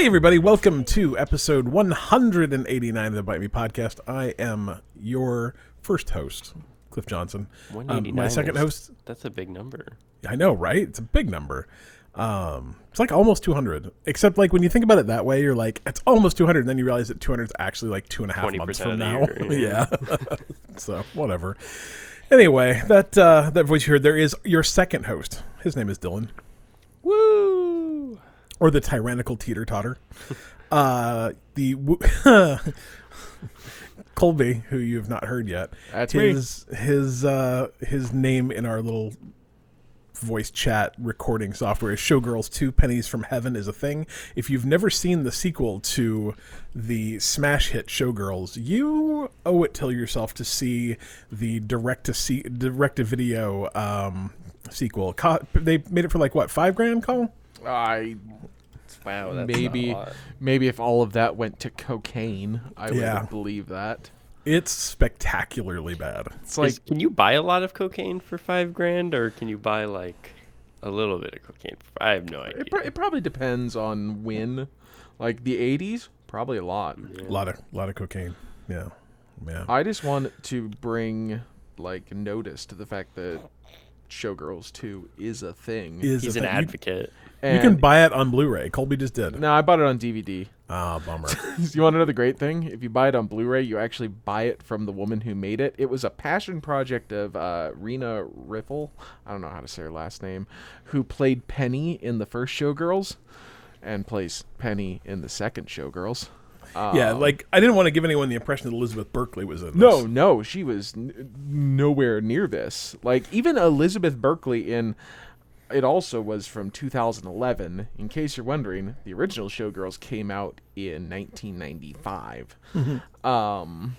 Hey, everybody, welcome to episode 189 of the Bite Me podcast. I am your first host, Cliff Johnson. Um, my second is- host, That's a big number. I know, right? It's a big number. Um, it's like almost 200. Except, like, when you think about it that way, you're like, it's almost 200. And then you realize that 200 is actually like two and a half months from now. year, yeah. so, whatever. Anyway, that uh, that voice you heard there is your second host. His name is Dylan. Woo! Or the tyrannical teeter totter. Uh, the Colby, who you have not heard yet, That's me. his his uh, his name in our little voice chat recording software is Showgirls Two Pennies from Heaven is a thing. If you've never seen the sequel to the smash hit Showgirls, you owe it to yourself to see the direct to see direct to video um, sequel. Co- they made it for like what five grand, Cole? I Wow, that's maybe maybe if all of that went to cocaine, I Yeah. would believe that. It's spectacularly bad. It's like Is- can you buy a lot of cocaine for five grand, or can you buy like a little bit of cocaine? For, I have no idea. it, pro- it probably depends on when. Like the '80s, probably a lot. A lot of lot of cocaine. Yeah, yeah. I just want to bring like notice to the fact that Showgirls 2 is a thing. Is He's a an thing. You- advocate. You, can buy it on Blu-ray. Colby just did. No, I bought it on DVD. Ah, bummer. you want to know the great thing? If you buy it on Blu-ray, you actually buy it from the woman who made it. It was a passion project of uh, Rena Riffel. I don't know how to say her last name, who played Penny in the first Showgirls, and plays Penny in the second Showgirls. yeah, Um, like I didn't want to give anyone the impression that Elizabeth Berkley was in. no, this. no, she was n- nowhere near this. Like even Elizabeth Berkley in. It also was from 2011. In case you're wondering, the original Showgirls came out in 1995. Um,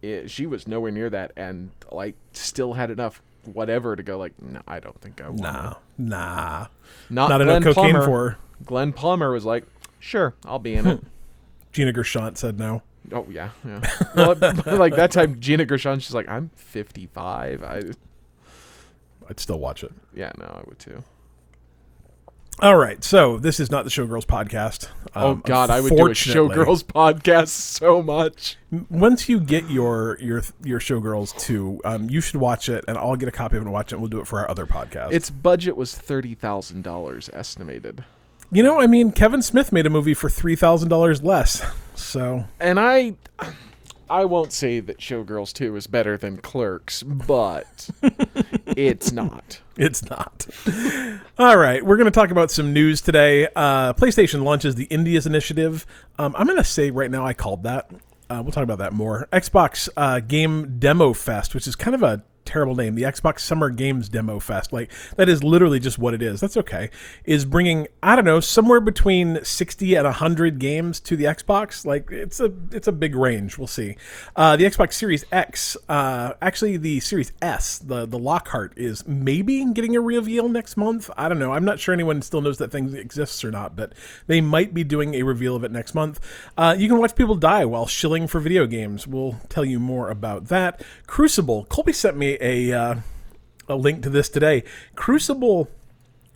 it, she was nowhere near that, and like still had enough whatever to go. Like, no, I don't think I want. nah, nah. not, Not enough cocaine Plummer. for her. Glenn Plummer was like, sure, I'll be in it. Gina Gershon said no. Oh yeah, yeah. Well, like that time, Gina Gershon, she's like, I'm 55. I I'd still watch it. yeah, no, I would too. All right, so this is not the Showgirls podcast. Oh Um, God, I would do a Showgirls podcast so much. Once you get your your your Showgirls too, um, you should watch it, and I'll get a copy of it and watch it. and We'll do it for our other podcast. Its budget was thirty thousand dollars estimated, you know, I mean, Kevin Smith made a movie for three thousand dollars less. So and I, I won't say that Showgirls Two is better than Clerks, but it's not. It's not. All right, we're going to talk about some news today. Uh, PlayStation launches the Indies Initiative. Um, I'm going to say right now I called that. Uh, we'll talk about that more. Xbox uh, Game Demo Fest, which is kind of a terrible name. The Xbox Summer Games Demo Fest, like that is literally just what it is. That's okay. Is bringing I don't know somewhere between 60 and 100 games to the Xbox. Like it's a it's a big range. We'll see. Uh, the Xbox Series X, uh, actually the Series S, the the Lockhart is maybe getting a reveal next month. I don't know. I'm not sure anyone still knows that thing exists or not, but they might be doing a reveal of it next month. Uh, you can watch people die while shilling for video games. We'll tell you more about that. Crucible. Colby sent me a uh, a link to this today. Crucible.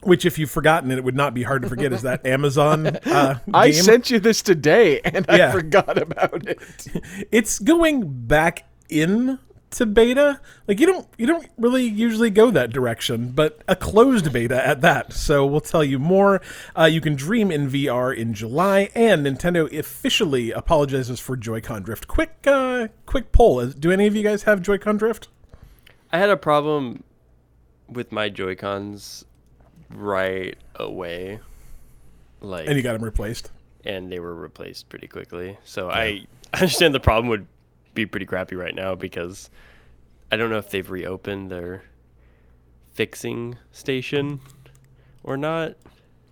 Which, if you've forgotten it, it would not be hard to forget. Is that Amazon uh, I sent you this today, and I forgot about it. it's going back in to beta. Like you don't you don't really usually go that direction, but a closed beta at that. So we'll tell you more. Uh, you can dream in VR in July, and Nintendo officially apologizes for Joy-Con drift. Quick uh, quick poll: Do any of you guys have Joy-Con drift? I had a problem with my Joy Cons right away, like, And you got them replaced. and they were replaced pretty quickly. So I I understand the problem would be pretty crappy right now because I don't know if they've reopened their fixing station or not.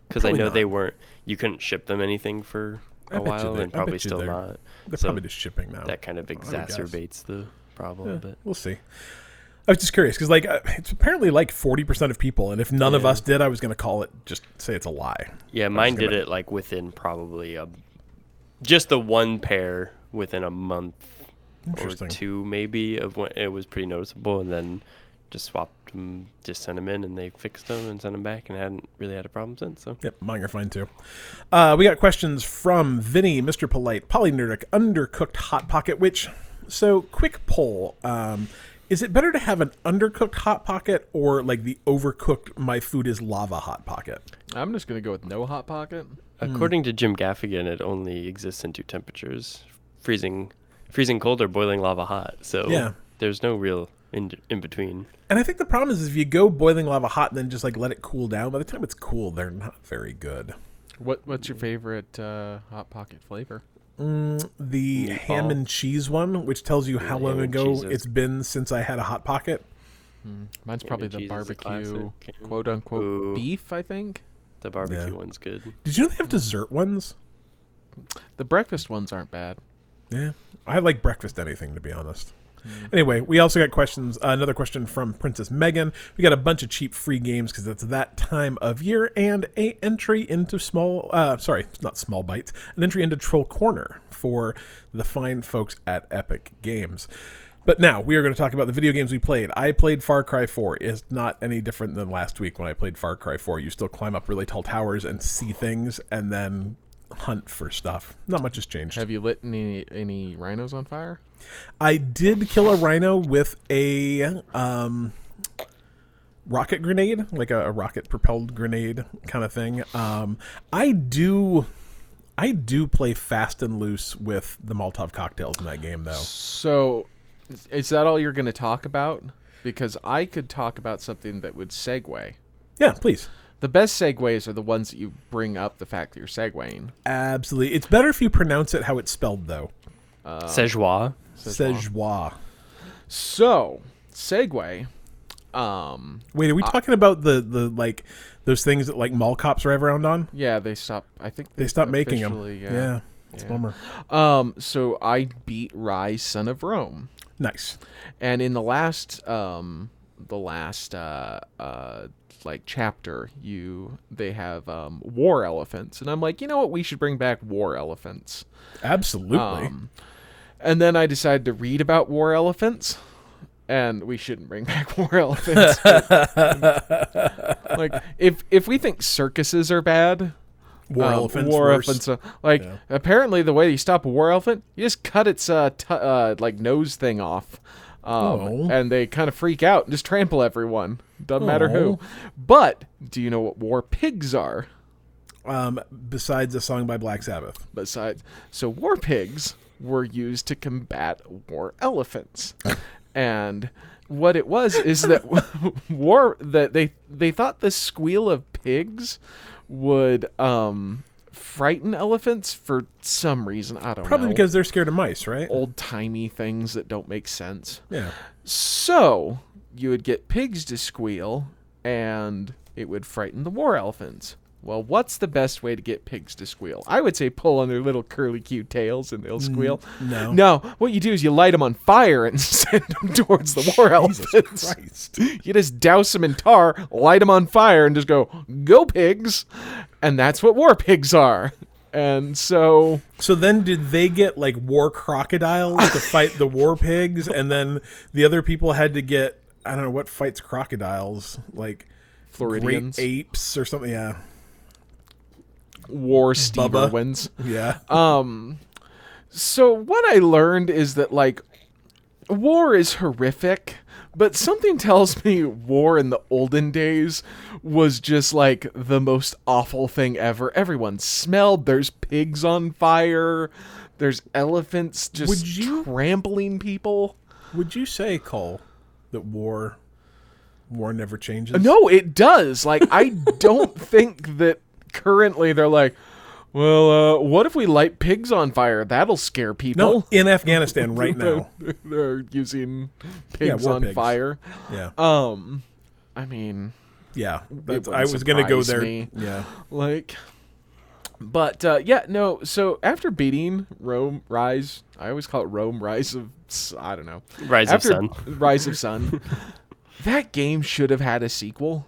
Because I know not. they weren't. You couldn't ship them anything for a while, and probably still they're- not. They're So probably just shipping now. that kind of exacerbates the problem a bit. We'll see. I was just curious because, like, uh, it's apparently like forty percent of people, and if none of us did, I was going to call it just say it's a lie. Yeah, mine did it like within probably a just the one pair within a month or two maybe of when it was pretty noticeable, and then just swapped them, just sent them in, and they fixed them and sent them back, and hadn't really had a problem since. So Yep, mine are fine too. Uh, we got questions from Vinny, Mr. Polite, Polynerdic, Undercooked Hot Pocket. Which, so quick poll: um, Is it better to have an undercooked hot pocket or like the overcooked my food is lava hot pocket? I'm just gonna go with no hot pocket. according to Jim Gaffigan, it only exists in two temperatures: freezing, freezing cold or boiling lava hot. So Yeah. there's no real in in between. And I think the problem is if you go boiling lava hot and then just like let it cool down, by the time it's cool, they're not very good. What What's your favorite uh, hot pocket flavor? Mm, the ham and cheese one, which tells you how long ago cheese it's been since I had a hot pocket. Hmm. Mine's probably the cheese is a barbecue, quote unquote, Ooh. beef. I think The barbecue Yeah. one's good. Did you know they have dessert ones? the breakfast ones aren't bad. Yeah, I like breakfast anything to be honest. Anyway, we also got questions. Uh, another question from Princess Megan. We got a bunch of cheap free games because it's that time of year, and a entry into small. Uh, sorry, not small bites. An entry into Troll Corner for the fine folks at Epic Games. But now we are going to talk about the video games we played. I played Far Cry 4. It's not any different than last week when I played Far Cry 4. You still climb up really tall towers and see things, and then hunt for stuff. Not much has changed. Have you lit any any rhinos on fire? I did kill a rhino with a um, rocket grenade, like a, a rocket propelled grenade kind of thing. Um, I do, I do play fast and loose with the Molotov cocktails in that game, though. So, is- is that all you're going to talk about? Because I could talk about something that would segue. Yeah, please. The best segues are the ones that you bring up the fact that you're segueing. Absolutely. It's better if you pronounce it how it's spelled, though. Uh, Szechuan. Szechuan. So, segue. Um, Wait, are we talking about the the like those things that like mall cops drive around on? yeah, they stop. I think They stopped making them. officially, Yeah, it's Yeah. bummer. Um, so I beat Rise, Son of Rome. Nice. and in the last um the last uh uh like chapter you they have um war elephants and i'm like you know what we should bring back war elephants Absolutely. um and then i decided to read about war elephants and we shouldn't bring back war elephants like if if we think circuses are bad war um, elephants. war worse. elephants. uh, like Yeah. apparently, the way you stop a war elephant, you just cut its uh, t- uh like nose thing off, um, Oh. and they kind of freak out and just trample everyone. Doesn't matter who. Oh. But do you know what war pigs are? Um, besides a song by Black Sabbath. Besides, so war pigs were used to combat war elephants, and what it was is that war that they they thought the squeal of pigs would um frighten elephants for some reason. I don't know. Probably know. because they're scared of mice, right? old timey things that don't make sense. Yeah. So you would get pigs to squeal, and it would frighten the war elephants. Well, what's the best way to get pigs to squeal? I would say pull on their little curly cute tails and they'll squeal. no. No, what you do is you light them on fire and send them towards the war elephants. You just douse them in tar, light them on fire, and just go, go pigs. And that's what war pigs are. And so So then, did they get like war crocodiles to fight the war pigs, and then the other people had to get I don't know what fights crocodiles, like Floridians, great apes or something? Yeah, war Steve Bubba. Irwins. yeah. Um, so what I learned is that like war is horrific, but something tells me war in the olden days was just like the most awful thing ever. Everyone smelled. There's pigs on fire. There's elephants just you- trampling people. Would you say Cole that war war never changes? No, it does. Like I don't think that currently they're like, well, uh, what if we light pigs on fire? That'll scare people. no. In Afghanistan right now. they're using pigs war on pigs. fire. Yeah, Um, I mean, yeah. That's, wouldn't I was gonna go there. me. Yeah. like, but uh, yeah, no. So after beating Rome Rise, I always call it Rome Rise of I don't know Rise after of Sun. Rise of Sun. that game should have had a sequel.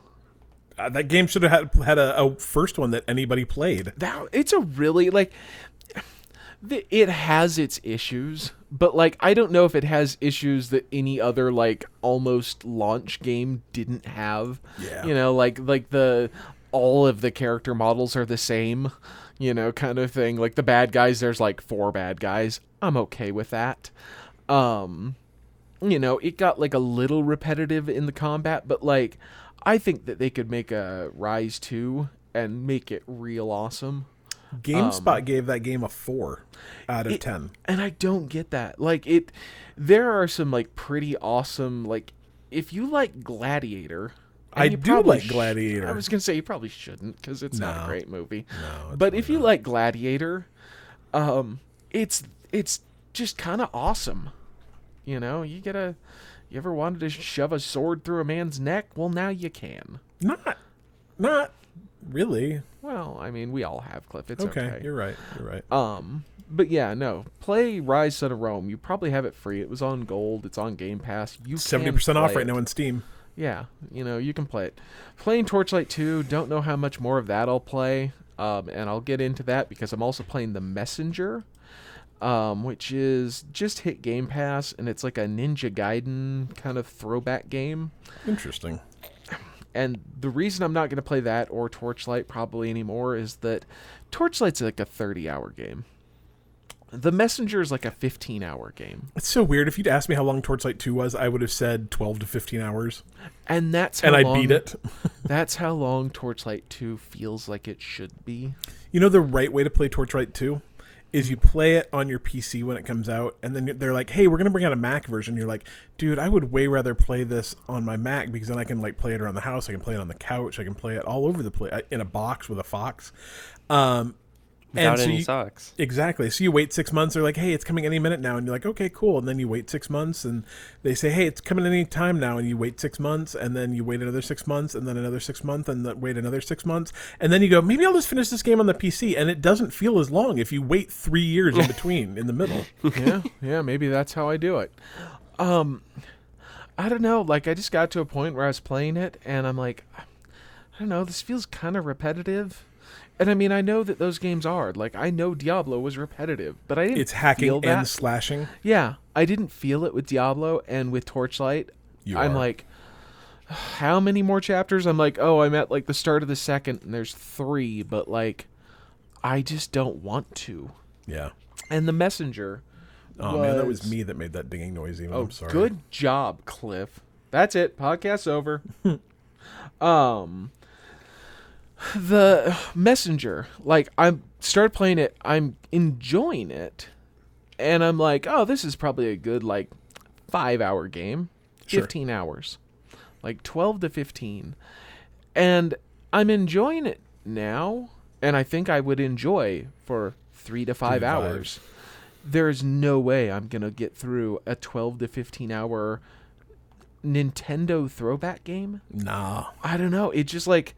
Uh, that game should have had had a, a first one that anybody played. That it's a really like it has its issues, but like I don't know if it has issues that any other like almost launch game didn't have. Yeah. You know, like like the all of the character models are the same, you know, kind of thing. Like the bad guys there's like four bad guys. I'm okay with that. Um you know, it got like a little repetitive in the combat, but like I think that they could make a Rise 2 and make it real awesome. GameSpot gave that game a four out of It- ten. and I don't get that. Like it, there are some like pretty awesome like if you like Gladiator. I do like Gladiator. I was gonna say you probably shouldn't because it's not a great movie. No, but if you not. like Gladiator, um, it's it's just kind of awesome. You know, you get a. You ever wanted to shove a sword through a man's neck? Well, now you can. Not, not really. Well, I mean, we all have Cliff. It's Okay, okay. you're right. You're right. Um, but yeah, no. Play Rise Son of Rome. You probably have it free. It was on Gold. It's on Game Pass. You seventy percent off right it. now in Steam. Yeah, you know you can play it. Playing Torchlight 2. Don't know how much more of that I'll play. Um, and I'll get into that because I'm also playing The Messenger, um, which is just hit Game Pass, and it's like a Ninja Gaiden kind of throwback game. Interesting. And the reason I'm not going to play that or Torchlight probably anymore is that Torchlight's like a 30 hour game. The Messenger is like a 15 hour game. It's so weird. If you'd asked me how long Torchlight Two was, I would have said twelve to fifteen hours, And that's how and I beat it. That's how long Torchlight 2 feels like it should be. You know the right way to play Torchlight 2 is you play it on your PC when it comes out, and then they're like, "Hey, we're gonna bring out a Mac version." You're like, "Dude, I would way rather play this on my Mac because then I can like play it around the house. I can play it on the couch. I can play it all over the place in a box with a Fox." Um, Without so any you- socks. Exactly. So you wait six months. They're like, "Hey, it's coming any minute now," and you're like, "Okay, cool." And then you wait six months, and they say, "Hey, it's coming any time now," and you wait six months, and then you wait another six months, and then another six months, and then wait another six months, and then you go, "Maybe I'll just finish this game on the PC," and it doesn't feel as long if you wait three years in between in the middle. yeah, yeah, maybe that's how I do it. Um, I don't know. Like, I just got to a point where I was playing it, and I'm like, I don't know. This feels kind of repetitive. And I mean, I know that those games are like I know Diablo was repetitive, but I didn't. It's hacking and slashing. Yeah, I didn't feel it with Diablo and with Torchlight. You I'm are. like, how many more chapters? I'm like, oh, I'm at like the start of the second, and there's three, but like, I just don't want to. Yeah. And the messenger. Oh man, that was was- me that made that dinging noise. Even Oh, I'm sorry. good job, Cliff. That's it. Podcast's over. um, the messenger. Like I started playing it. I'm enjoying it, and I'm like, oh, this is probably a good like five hour game, Sure. fifteen hours, like twelve to fifteen, and I'm enjoying it now, and I think I would enjoy for three to five five. hours there's no way I'm gonna get through a 12 to 15 hour Nintendo throwback game. Nah. I don't know. It just like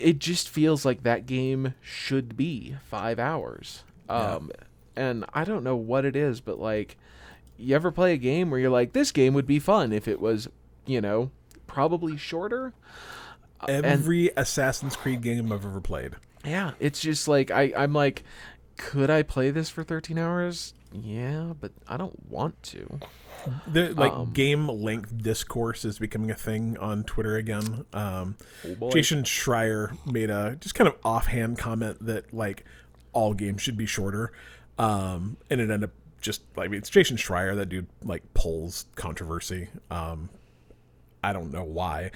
it just feels like that game should be five hours. Yeah. Um, and I don't know what it is, but like, you ever play a game where you're like, this game would be fun if it was, you know, probably shorter. Every Assassin's Creed game I've ever played. Yeah, it's just like I I'm like, could I play this for 13 hours? Yeah, but I don't want to. The like Um, game length discourse is becoming a thing on Twitter again. Um, Oh. Jason Schreier made a just kind of offhand comment that like all games should be shorter, um, and it ended up just like mean, it's Jason Schreier. That dude like pulls controversy. Um, I don't know why,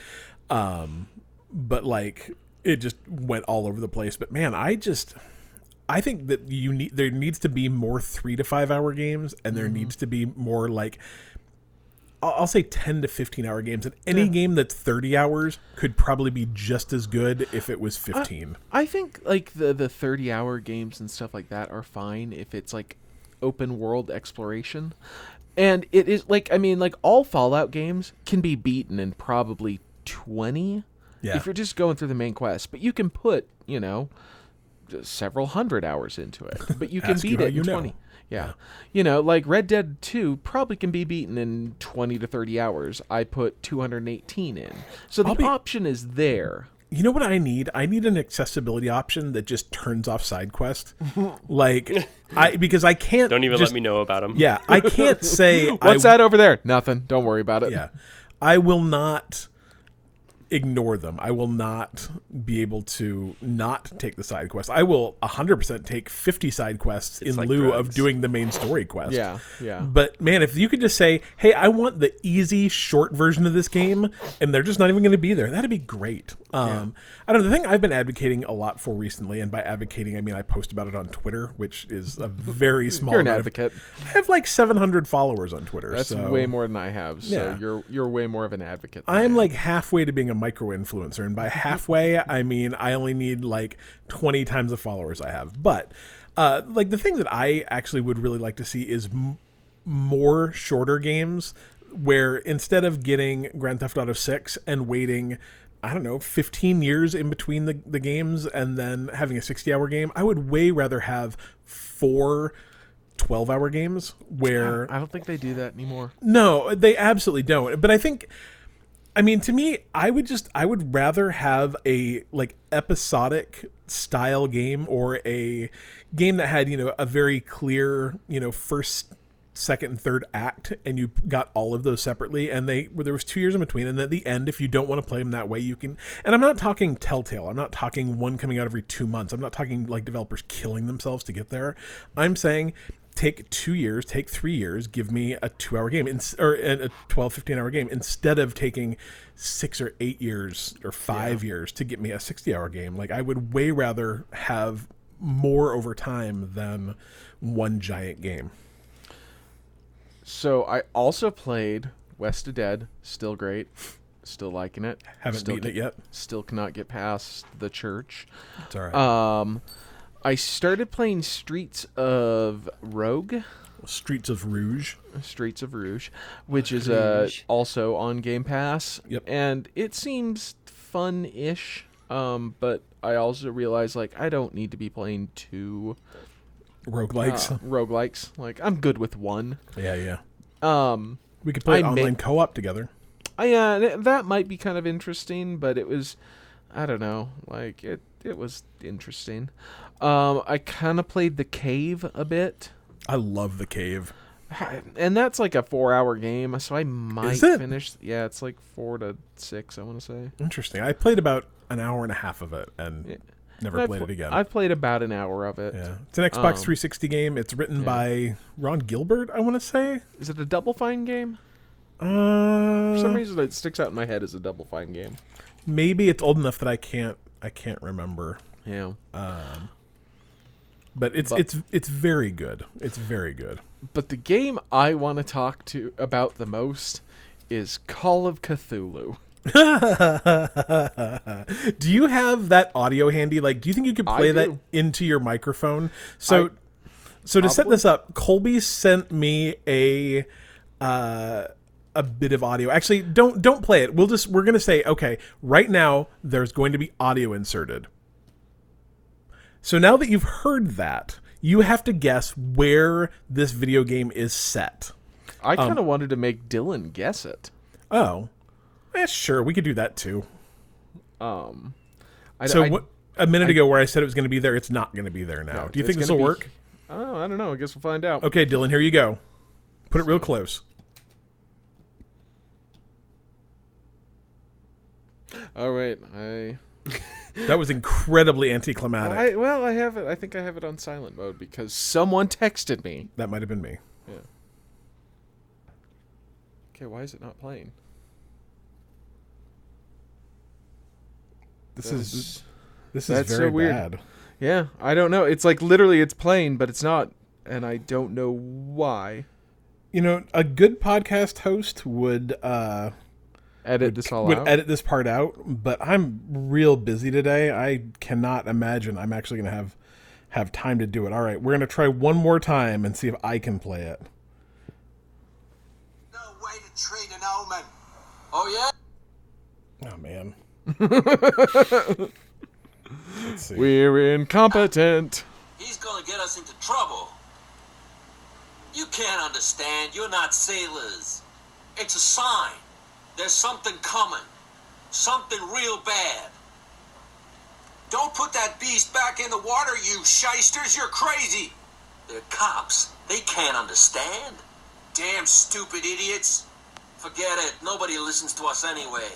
um, but like it just went all over the place. But man, I just I think that you need there needs to be more three to five hour games, and there mm-hmm. needs to be more like I'll, I'll say ten to fifteen hour games. And any Yeah. game that's thirty hours could probably be just as good if it was fifteen. I think like the the 30 hour games and stuff like that are fine if it's like open world exploration. And it is like I mean like all Fallout games can be beaten in probably 20 Yeah. if you're just going through the main quest, but you can put, you know, several hundred hours into it. But you can Ask you beat it in you know. Yeah. You know, like Red Dead 2 probably can be beaten in 20 to 30 hours. I put 218 in. So the be- option is there. You know what I need? I need an accessibility option that just turns off side quest. like I because I can't Don't even just- let me know about them. Yeah, I can't say What's I, that over there? Nothing. Don't worry about it. Yeah. I will not ignore them. I will not be able to not take the side quests. I will 100% take 50 side quests in like lieu of doing the main story quest. Yeah, yeah. But man, if you could just say, "Hey, I want the easy short version of this game," and they're just not even going to be there, that'd be great. Um, I don't know. The thing I've been advocating a lot for recently, and by advocating I mean I post about it on Twitter, which is a very small. You're an amount of- advocate. I have like 700 followers on Twitter. That's so way more than I have. So Yeah. you're you're way more of an advocate. I'm like halfway to being a micro influencer, and by halfway, I mean I only need like 20 times the followers I have. But uh, like the thing that I actually would really like to see is m- more shorter games where instead of getting Grand Theft Auto 6 and waiting. I don't know, 15 years in between the, the games and then having a 60 hour game. I would way rather have four 12 hour games where I don't think they do that anymore. no, they absolutely don't. But I think I mean to me, I would just I would rather have a like episodic style game or a game that had, you know, a very clear, you know, first second and third act and you got all of those separately and they where there was two years in between and at the end if you don't want to play them that way you can and i'm not talking telltale i'm not talking one coming out every two months i'm not talking like developers killing themselves to get there. I'm saying take two years take three years give me a two hour game ins- or a a 12 15 hour game instead of taking six or eight years or five years to get me a 60 hour game like i would way rather have more over time than one giant game So I also played West of Dead. Still great. Still liking it. haven't still beaten it yet Still cannot get past the church. it's all right Um, I started playing Streets of Rogue. Streets of Rouge. Streets of Rouge, which is uh, also on Game Pass. Yep. And it seems fun-ish. Um, but I also realize like I don't need to be playing two Roguelikes. uh, roguelikes. Like I'm good with one. yeah, yeah. Um, We could play I online may- co-op together. I, yeah, th- that might be kind of interesting, but it was, I don't know, like it it was interesting. Um, I kind of played the cave a bit. I love the cave. and that's like a four-hour game, so I might finish. Yeah, it's like four to six. I want to say. Interesting. I played about an hour and a half of it and Yeah. never I've played pl- it again. I've played about an hour of it. yeah, it's an Xbox Um, 360 game. It's written yeah. by Ron Gilbert. I want to say. Is it a Double Fine game? Uh, For some reason, it sticks out in my head as a Double Fine game. Maybe it's old enough that I can't. I can't remember. Yeah. But it's But- it's it's very good. It's very good. But the game I want to talk to about the most is Call of Cthulhu. do you have that audio handy? Like, do you think you could play that into your microphone? So, I- so to set this up, Colby sent me a uh, a bit of audio. Actually, don't don't play it. We'll just we're gonna say okay. Right now, there's going to be audio inserted. So now that you've heard that, you have to guess where this video game is set. I Um, kind of wanted to make Dylan guess it. Oh, eh, sure, we could do that too. Um, I, So I, what, a minute ago, where I said it was going to be there, it's not going to be there now. No, Do you think this will be- work? Oh, I don't know. I guess we'll find out. Okay, Dylan, here you go. Put it real close. All right. I, That was incredibly anticlimactic. I well, I have it. I think I have it on silent mode because someone texted me. that might have been me. Yeah. Okay, why is it not playing? This That's- is this is that's so very weird. bad. Yeah, I don't know. It's like literally it's playing, but it's not, and I don't know why. You know, a good podcast host would uh, Edit this all would out. edit this part out, but I'm real busy today. I cannot imagine I'm actually going to have have time to do it. All right, we're going to try one more time and see if I can play it. No way to treat an omen. Oh yeah? Oh man. Let's see. We're incompetent. He's gonna get us into trouble. You can't understand. You're not sailors. It's a sign. There's something coming. Something real bad. Don't put that beast back in the water, you shysters. You're crazy. They're cops. They can't understand. Damn stupid idiots. Forget it. Nobody listens to us anyway.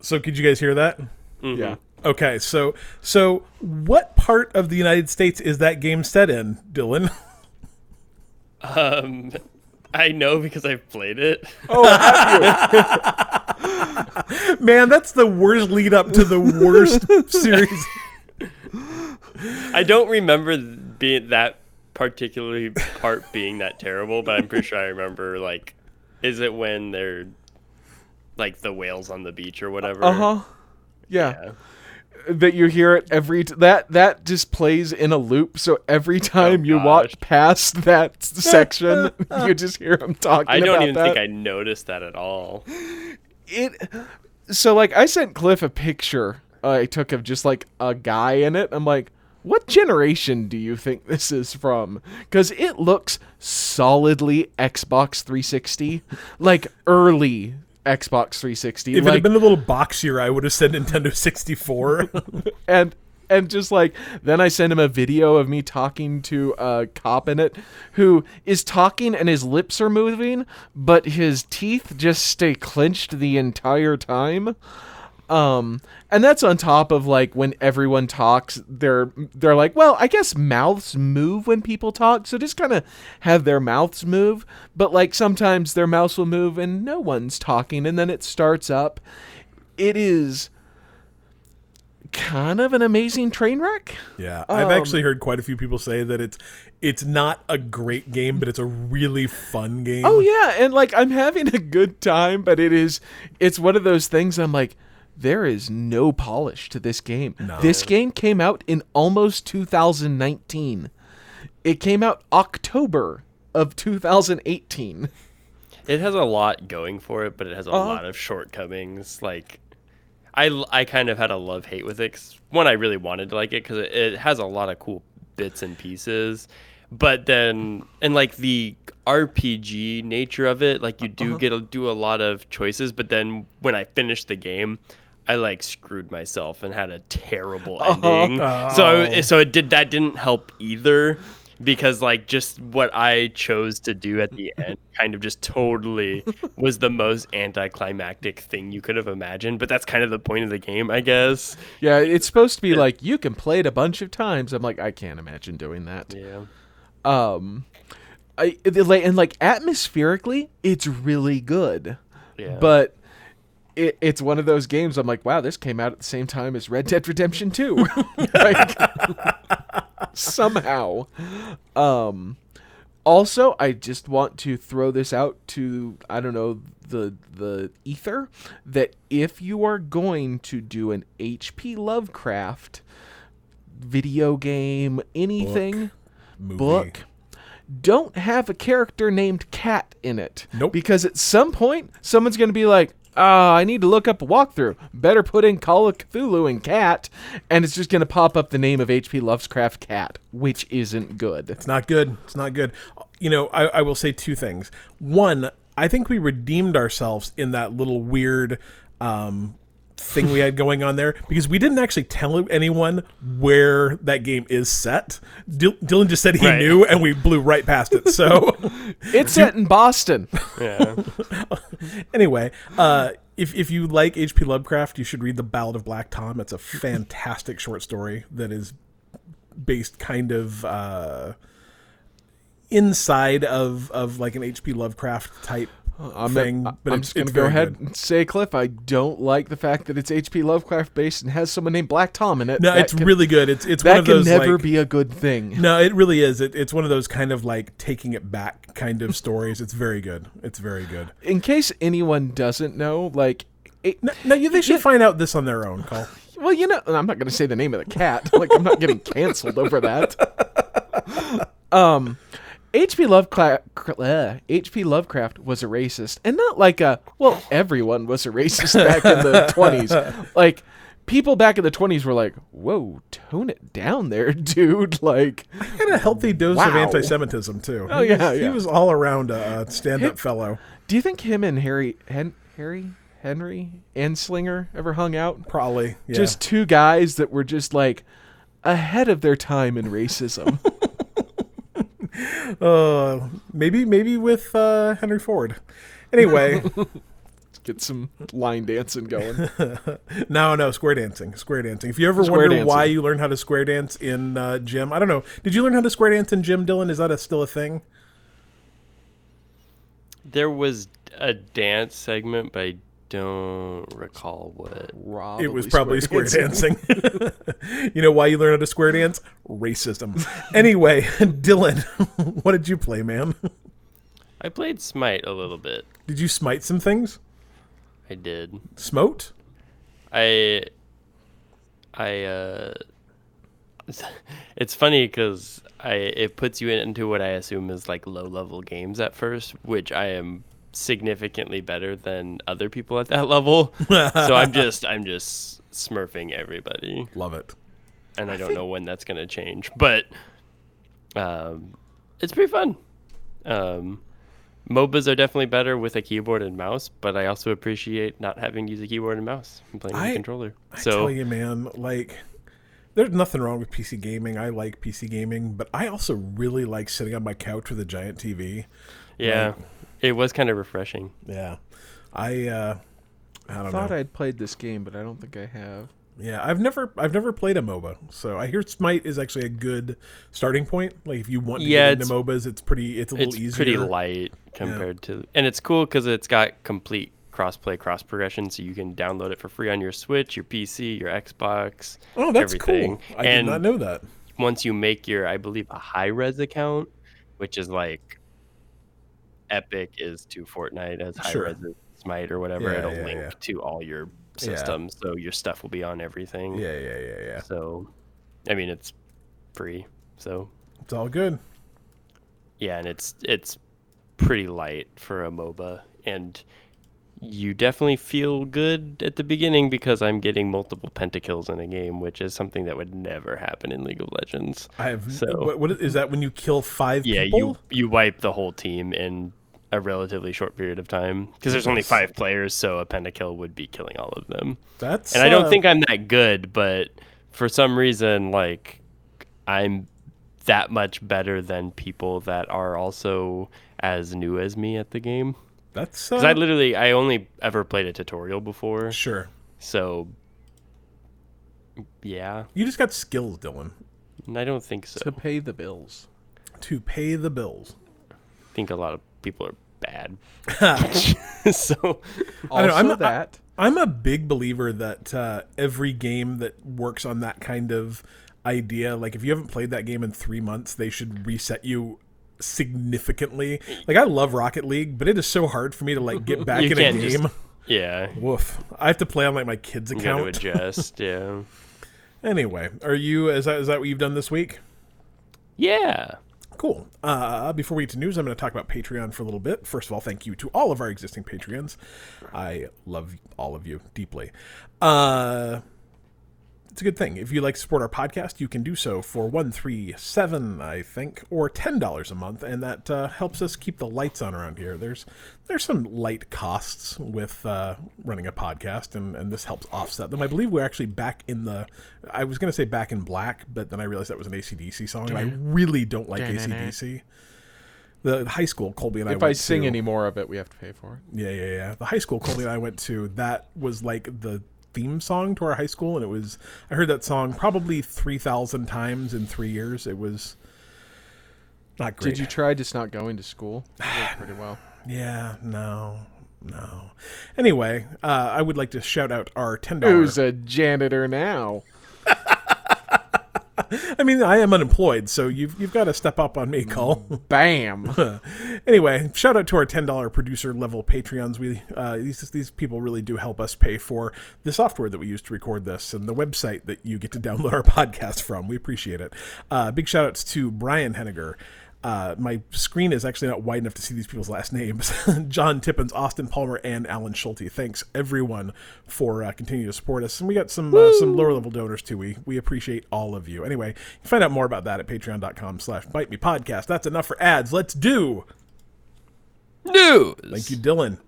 So could you guys hear that? Yeah. Okay, so so what part of the United States is that game set in, Dylan? Um, I know because I've played it. Oh, Man, that's the worst lead up to the worst series. I don't remember being that particularly part being that terrible, but I'm pretty sure I remember like, is it when they're like the whales on the beach or whatever? Uh huh. Yeah. Yeah. That you hear it every t- that that just plays in a loop. So every oh, time you walk past that section, you just hear them talking. I don't even that. think I noticed that at all. it so like i sent cliff a picture uh, i took of just like a guy in it i'm like what generation do you think this is from because it looks solidly xbox 360 like early xbox 360 If it had been a little boxier, I would have said Nintendo 64. and and just like then I send him a video of me talking to a cop in it who is talking and his lips are moving, but his teeth just stay clenched the entire time. Um, and that's on top of like when everyone talks, they're they're like, well, I guess mouths move when people talk, so just kind of have their mouths move. But like sometimes their mouths will move and no one's talking, and then it starts up. It is kind of an amazing train wreck. yeah, I've Um, actually heard quite a few people say that it's it's not a great game, but it's a really fun game. Oh yeah, and like I'm having a good time, but it is it's one of those things I'm like there is no polish to this game. This game came out in almost 2019. It came out October of 2018. It has a lot going for it, but it has a Uh-huh. lot of shortcomings. Like, I, I kind of had a love hate with it. 'cause, one, I really wanted to like it because it, it has a lot of cool bits and pieces. But then, and like the RPG nature of it, like you Uh-huh. do get to do a lot of choices. But then when I finished the game, I like screwed myself and had a terrible Uh-huh. ending. So, so it did that didn't help either because like just what I chose to do at the end kind of just totally was the most anticlimactic thing you could have imagined. But that's kind of the point of the game, I guess. Yeah, it's supposed to be like you can play it a bunch of times. I'm like I can't imagine doing that. Yeah. Um I like and like atmospherically it's really good. Yeah. but it, it's one of those games I'm like, wow, this came out at the same time as Red Dead Redemption 2. like, somehow. Um, also, I just want to throw this out to I don't know the the ether that if you are going to do an HP Lovecraft video game, anything Movie. book don't have a character named Cat in it. Nope. Because at some point, someone's going to be like, ah, I need to look up a walkthrough. Better put in Call of Cthulhu and Cat. And it's just going to pop up the name of H.P. Lovecraft Cat, which isn't good. It's not good. It's not good. You know, I, I will say two things. One, I think we redeemed ourselves in that little weird um, thing we had going on there because we didn't actually tell anyone where that game is set. Dil- Dylan just said he Right. knew, and we blew right past it. So, It's set in Boston. Yeah. anyway, uh, if if you like H.P. Lovecraft, you should read the Ballad of Black Tom. It's a fantastic short story that is based kind of uh, inside of of like an H.P. Lovecraft type I'm, thing. I'm it's, just going to go ahead good. and say, Cliff, I don't like the fact that it's H.P. Lovecraft based and has someone named Black Tom in it. No, That it's can- really good. It's it's one That of can never like, be a good thing. No, it really is. It, it's one of those kind of like taking it back kind of stories. It's very good. It's very good. In case anyone doesn't know, like, it, No, no they should find out this on their own. Call. Well, you know, I'm not going to say the name of the cat. Like, I'm not getting canceled over that. Um, H.P. Lovecraft, H.P. Lovecraft was a racist, and not like a well, everyone was a racist back in the 20s. Like, people back in the 20s were like, "Whoa, tone it down, there, dude!" Like, Had a healthy dose of anti-Semitism too. Oh, He yeah, he was all around a stand-up fellow. do you think him and Harry, Hen, Harry, Henry Anslinger ever hung out? Probably. Yeah. Just two guys that were just like ahead of their time in racism. uh, maybe maybe with uh, Henry Ford. Anyway, Get some line dancing going. no, no, square dancing, square dancing. If you ever Square wonder dancing. why you learned how to square dance in uh, gym, I don't know. Did you learn how to square dance in gym, Dylan? Is that a, still a thing? There was a dance segment, but I don't recall what. It was probably square, dancing. you know why you learn how to square dance? Racism. anyway, Dylan, what did you play, man? I played Smite a little bit. Did you smite some things? I did. Smote? I I uh it's funny cuz I it puts you into what I assume is like low level games at first, which I am significantly better than other people at that level. so I'm just I'm just smurfing everybody Love it. and I, don't know when that's going to change, but um it's pretty fun. Um MOBAs are definitely better with a keyboard and mouse, but I also appreciate not having to use a keyboard and mouse and playing with a controller. I so tell you, man, like there's nothing wrong with PC gaming. I like PC gaming, but I also really like sitting on my couch with a giant TV. Yeah, it was kind of refreshing. Yeah. I uh I don't thought know. I'd played this game, but I don't think I have. Yeah, I've never I've never played a MOBA. So I hear Smite is actually a good starting point. Like if you want to Yeah, get into MOBAs, it's pretty it's a little easier. It's easier. pretty light compared to, and it's cool because it's got complete cross-play, cross progression, so you can download it for free on your Switch, your PC, your Xbox. Oh, that's everything. cool. I and did not know that. once you make your, I believe, a Hi-Rez account, which is like Epic is to Fortnite as high Sure. res Smite or whatever, Yeah, it'll yeah, link yeah. to all your systems, so your stuff will be on everything. Yeah, yeah, yeah, yeah. So, I mean, it's free, so It's all good. yeah, and it's it's pretty light for a MOBA, and you definitely feel good at the beginning because I'm getting multiple pentakills in a game, which is something that would never happen in League of Legends. I have So- what, what is that when you kill 5 Yeah, people? you you wipe the whole team in a relatively short period of time because there's only five players, so a pentakill would be killing all of them. That's And I don't uh, think I'm that good, but for some reason, like I'm that much better than people that are also as new as me at the game. That's uh, Because I literally, I only ever played a tutorial before, sure. so yeah, You just got skills, Dylan, and I don't think so. To pay the bills. to pay the bills. I think a lot of people are bad. so Also I don't know, I'm not- that. I'm a big believer that uh, every game that works on that kind of idea, like if you haven't played that game in three months, they should reset you significantly. Like I love Rocket League, but it is so hard for me to like get back in a can't just- game. yeah, Woof! I have to play on like my kid's you got to account. adjust. yeah, Anyway, are you? Is that is that what you've done this week? yeah. Cool. Uh, before we get to news, I'm going to talk about Patreon for a little bit. First of all, thank you to all of our existing Patreons. I love all of you deeply. Uh, it's a good thing. If you like to support our podcast, you can do so for one, three, seven, I think, or ten dollars a month, and that uh, helps us keep the lights on around here. There's there's some light costs with uh, running a podcast, and, and this helps offset them. I believe we're actually back in the. I was going to say back in black, but then I realized that was an ACDC song, and I really don't like ACDC. The high school Colby and I If I sing to, any more of it, we have to pay for it. yeah, yeah, yeah. The high school Colby and I went to, that was like the theme song to our high school, and it was. I heard that song probably three thousand times in three years. It was not great. Did you try just not going to school? Pretty well. Yeah, no, no. Anyway, uh, I would like to shout out our ten dollars. Who's a janitor now? I mean, I am unemployed, so you've you've got to step up on me, Cole. Bam. anyway, shout out to our ten dollar producer level Patreons. We uh, these these people really do help us pay for the software that we use to record this and the website that you get to download our podcast from. We appreciate it. Uh, big shout outs to Brian Henniger. Uh, my screen is actually not wide enough to see these people's last names. John Tippins, Austin Palmer, and Alan Schulte. Thanks everyone for uh, continuing to support us. And we got some uh, some lower level donors too. We we appreciate all of you. Anyway, you can find out more about that at patreon.com slash bite me podcast. That's enough for ads. Let's do News. Thank you, Dylan.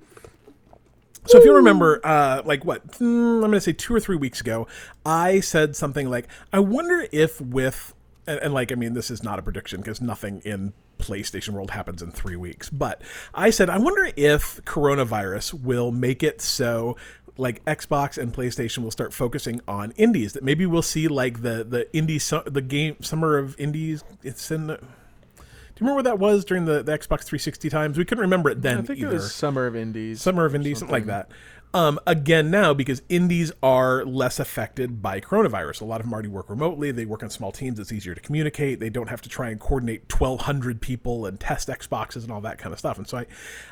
So if you remember, uh, like what mm, I'm going to say two or three weeks ago, I said something like, "I wonder if with," and, and like I mean, this is not a prediction because nothing in PlayStation World happens in three weeks. But I said, I wonder if coronavirus will make it so like Xbox and PlayStation will start focusing on indies. That maybe we'll see like the the indie su- the game summer of indies. It's in. The, do you remember what that was during the, the Xbox 360 times? We couldn't remember it then I think either. it was Summer of Indies. Summer of Indies, something like that. Um, again, now because indies are less affected by coronavirus. A lot of them already work remotely. They work on small teams. It's easier to communicate. They don't have to try and coordinate 1,200 people and test Xboxes and all that kind of stuff. And so I,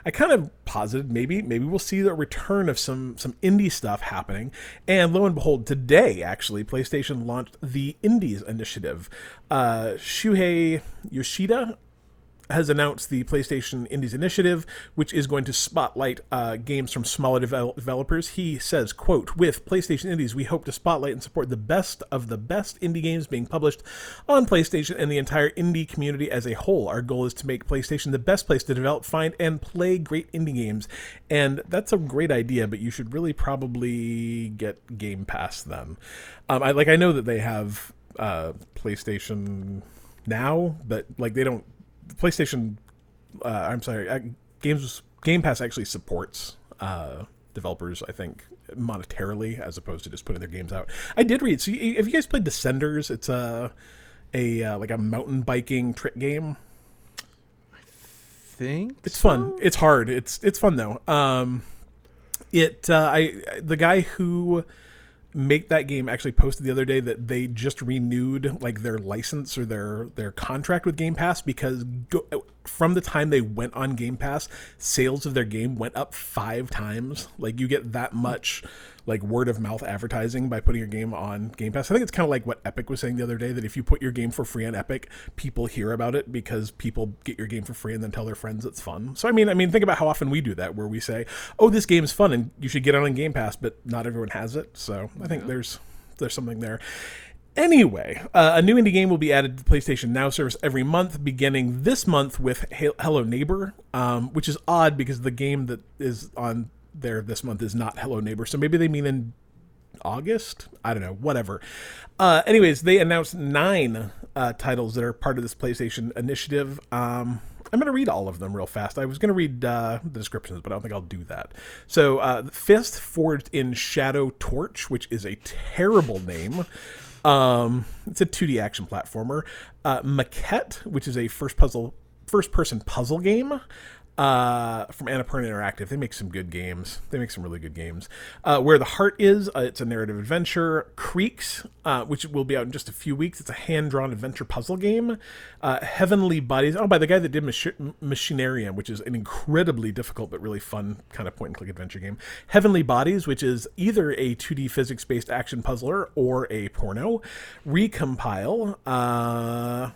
I kind of posited maybe maybe we'll see the return of some some indie stuff happening. And lo and behold, today actually, PlayStation launched the Indies initiative. Uh, Shuhei Yoshida has announced the PlayStation Indies Initiative, which is going to spotlight uh, games from smaller devel- developers. He says, "quote With PlayStation Indies, we hope to spotlight and support the best of the best indie games being published on PlayStation and the entire indie community as a whole. Our goal is to make PlayStation the best place to develop, find, and play great indie games. And that's a great idea, but you should really probably get Game Pass then. Um, I like I know that they have uh, PlayStation now, but like they don't PlayStation. Uh, I'm sorry, uh, games Game Pass actually supports uh, developers. I think monetarily as opposed to just putting their games out. I did read. So, you, have you guys played Descenders? It's a a uh, like a mountain biking trick game. I think It's fun. It's hard. It's it's fun though. Um, it uh, I the guy who make that game actually posted the other day that they just renewed like their license or their their contract with Game Pass because go, from the time they went on Game Pass, sales of their game went up five times. Like you get that much like word of mouth advertising by putting your game on Game Pass. I think it's kind of like what Epic was saying the other day that if you put your game for free on Epic, people hear about it because people get your game for free and then tell their friends it's fun. So I mean, I mean, think about how often we do that where we say, "Oh, this game's fun and you should get it on Game Pass," but not everyone has it. So I think there's there's something there. Anyway, uh, a new indie game will be added to the PlayStation Now service every month, beginning this month with Hello Neighbor, um, which is odd because the game that is on there this month is not Hello Neighbor. So maybe they mean in August? I don't know, whatever. Uh, anyways, they announced nine uh, titles that are part of this PlayStation initiative. Um, I'm going to read all of them real fast. I was going to read uh, the descriptions, but I don't think I'll do that. So, uh, Fist Forged in Shadow Torch, which is a terrible name. Um, it's a 2D action platformer. Uh, Maquette, which is a first puzzle, first person puzzle game. Uh, from Annapurna Interactive, they make some good games. They make some really good games. Uh, Where the Heart Is, uh, it's a narrative adventure. Creaks, uh, which will be out in just a few weeks. It's a hand drawn adventure puzzle game. Uh, Heavenly Bodies, oh, by the guy that did Mach- Machinarium, which is an incredibly difficult but really fun kind of point and click adventure game. Heavenly Bodies, which is either a 2D physics based action puzzler or a porno. Recompile, uh,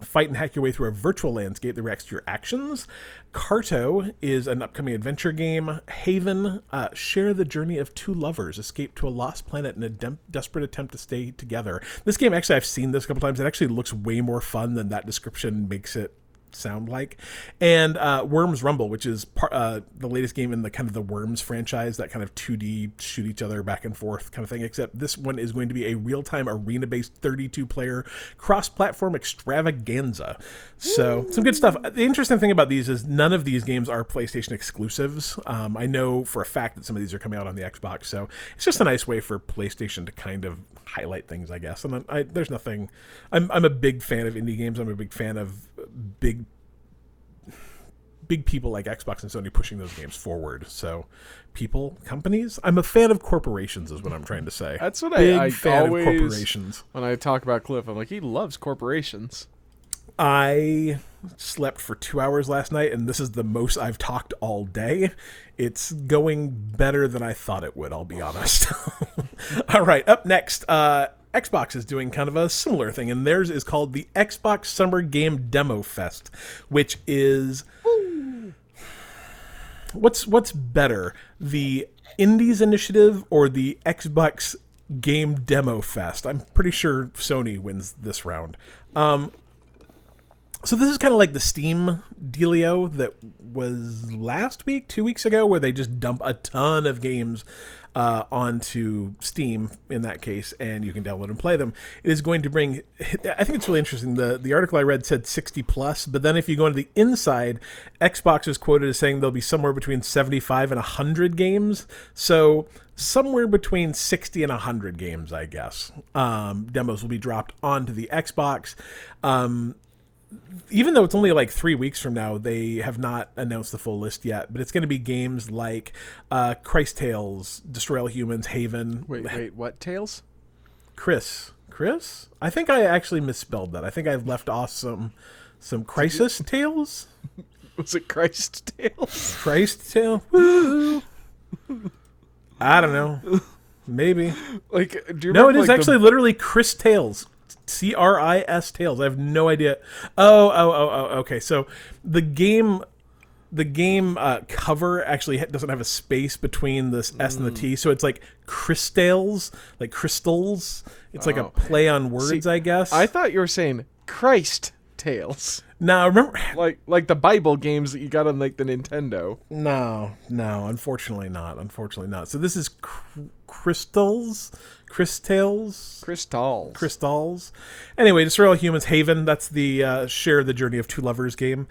fight and hack your way through a virtual landscape that reacts to your actions. Carto is an upcoming adventure game. Haven, uh, share the journey of two lovers, escape to a lost planet in a desperate attempt to stay together. This game, actually, I've seen this a couple times. It actually looks way more fun than that description makes it sound like. And uh, worms rumble which is part, uh, the latest game in the kind of the worms franchise that kind of 2d shoot each other back and forth kind of thing except this one is going to be a real-time arena based 32 player cross-platform extravaganza. So some good stuff. The interesting thing about these is none of these games are playstation exclusives. Um, i know for a fact that some of these are coming out on the xbox so it's just a nice way for playstation to kind of highlight things i guess. And I, there's nothing I'm, I'm a big fan of indie games. I'm a big fan of big big people like Xbox and Sony pushing those games forward. So, people, companies. I'm a fan of corporations, is what I'm trying to say. That's what big I, I fan always of corporations. when I talk about Cliff. I'm like, he loves corporations. I slept for two hours last night, and this is the most I've talked all day. It's going better than I thought it would. I'll be honest. all right, up next. Uh, Xbox is doing kind of a similar thing, and theirs is called the Xbox Summer Game Demo Fest, which is what's what's better, the Indies Initiative or the Xbox Game Demo Fest? I'm pretty sure Sony wins this round. Um, so this is kind of like the Steam dealio that was last week, two weeks ago, where they just dump a ton of games uh, onto Steam in that case, and you can download and play them. It is going to bring. I think it's really interesting. the The article I read said sixty plus, but then if you go into the inside, Xbox is quoted as saying there'll be somewhere between seventy five and hundred games. So somewhere between 60 and 100 games i guess um, demos will be dropped onto the xbox um, even though it's only like three weeks from now, they have not announced the full list yet. But it's going to be games like uh, Christ Tales, Destroy All Humans, Haven. Wait, wait, what tales? Chris, Chris. I think I actually misspelled that. I think I've left off some some Crisis Tales. Was it Christ tales? Christ Tale. I don't know. Maybe. Like, do you No, it is like, the- actually literally Chris Tales. C R I S Tales. I have no idea. Oh, oh, oh, oh. Okay, so the game, the game uh, cover actually doesn't have a space between this S and the T, so it's like crystals, like crystals. It's like a Oh. play on words, See, I guess. I thought you were saying Christ tales, now remember. like like the Bible games that you got on like the Nintendo. No, no, unfortunately not. Unfortunately not. So this is cr- crystals, crystals. Crystals. crystals. Anyway, Destroy All Humans Haven, that's the uh, share the journey of two lovers game.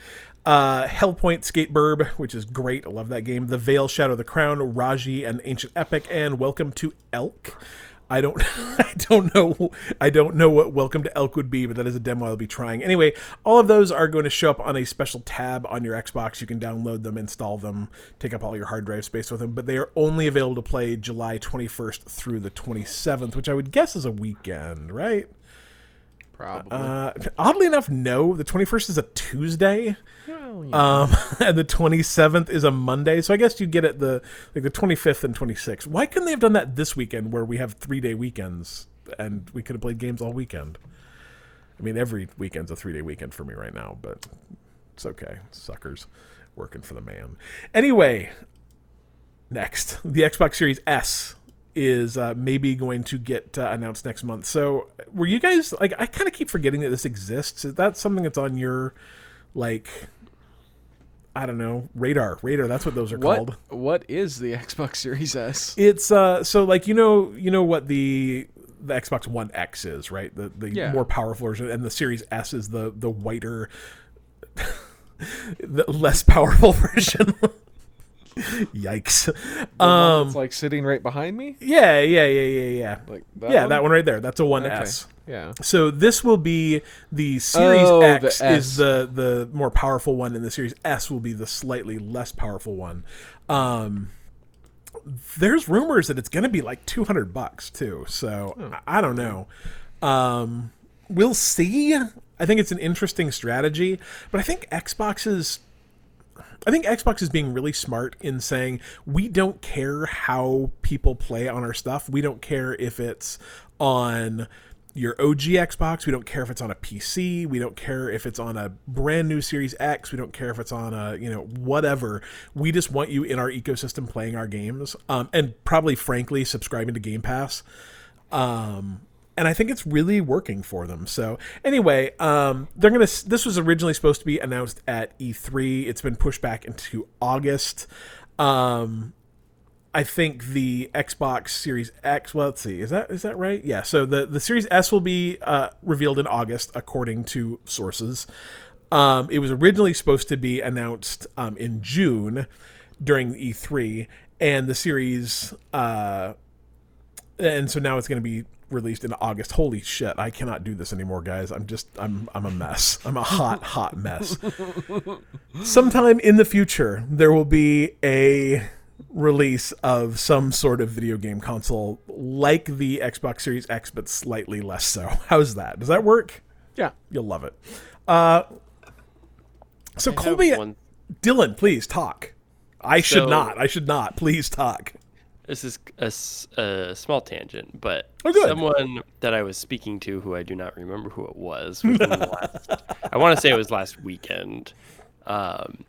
Uh, Hellpoint Skatebird, which is great. I love that game. The Veil Shadow of the Crown, Raji and Ancient Epic, and Welcome to Elk. I don't I don't know I don't know what Welcome to Elk would be, but that is a demo I'll be trying. Anyway, all of those are going to show up on a special tab on your Xbox. You can download them, install them, take up all your hard drive space with them, but they are only available to play July 21st through the 27th, which I would guess is a weekend, right? Probably. Uh, oddly enough, no. The 21st is a Tuesday, yeah. um, and the 27th is a Monday. So I guess you get it the like the 25th and 26th. Why couldn't they have done that this weekend, where we have three day weekends, and we could have played games all weekend? I mean, every weekend's a three day weekend for me right now, but it's okay. Suckers working for the man. Anyway, next the Xbox Series S is uh, maybe going to get uh, announced next month. So, were you guys like? I kind of keep forgetting that this exists. Is that something that's on your like? I don't know radar. Radar. That's what those are what called. what is the Xbox Series S? It's uh so like you know you know what the the Xbox One X is, right? The the Yeah. more powerful version and the Series S is the the whiter the less powerful version. Yikes. Um it's like sitting right behind me. yeah, yeah, yeah, yeah, yeah. Like that yeah, one? that one right there. That's a Okay. 1S. Yeah. So this will be the Series Oh, the is the the more powerful one, and the Series S will be the slightly less powerful one. Um, there's rumors that it's going to be like 200 bucks too. So I, I don't know. Um, we'll see. I think it's an interesting strategy, but I think Xbox is I think Xbox is being really smart in saying we don't care how people play on our stuff. We don't care if it's on your OG Xbox. We don't care if it's on a PC. We don't care if it's on a brand new Series X. We don't care if it's on a, you know, whatever. We just want you in our ecosystem playing our games. Um, and probably, frankly, subscribing to Game Pass. Um, and I think it's really working for them. So anyway, um, they're gonna. This was originally supposed to be announced at E3. It's been pushed back into August. Um, I think the Xbox Series X. Well, let's see. Is that is that right? Yeah. So the the Series S will be uh, revealed in August, according to sources. Um, it was originally supposed to be announced um, in June during E3, and the series. Uh, and so now it's going to be released in August. Holy shit! I cannot do this anymore, guys. I'm just I'm I'm a mess. I'm a hot hot mess. Sometime in the future, there will be a release of some sort of video game console like the Xbox Series X, but slightly less so. How's that? Does that work? Yeah. You'll love it. Uh, so I Colby, one- Dylan, please talk. I should not. I should not. Please talk. This is a small tangent, but Oh, someone that I was speaking to, who I do not remember who it was, last, I want to say it was last weekend, um,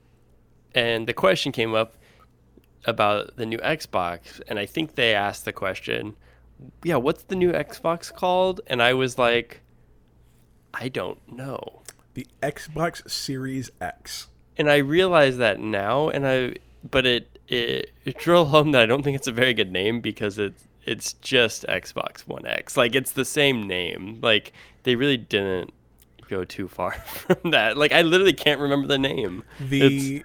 and the question came up about the new Xbox, and I think they asked the question, "Yeah, what's the new Xbox called?" And I was like, "I don't know." the Xbox Series X. And I realize that now, and I but it it, it drilled home that I don't think it's a very good name because it's it's just Xbox One X. Like it's the same name. Like they really didn't go too far from that. Like I literally can't remember the name. The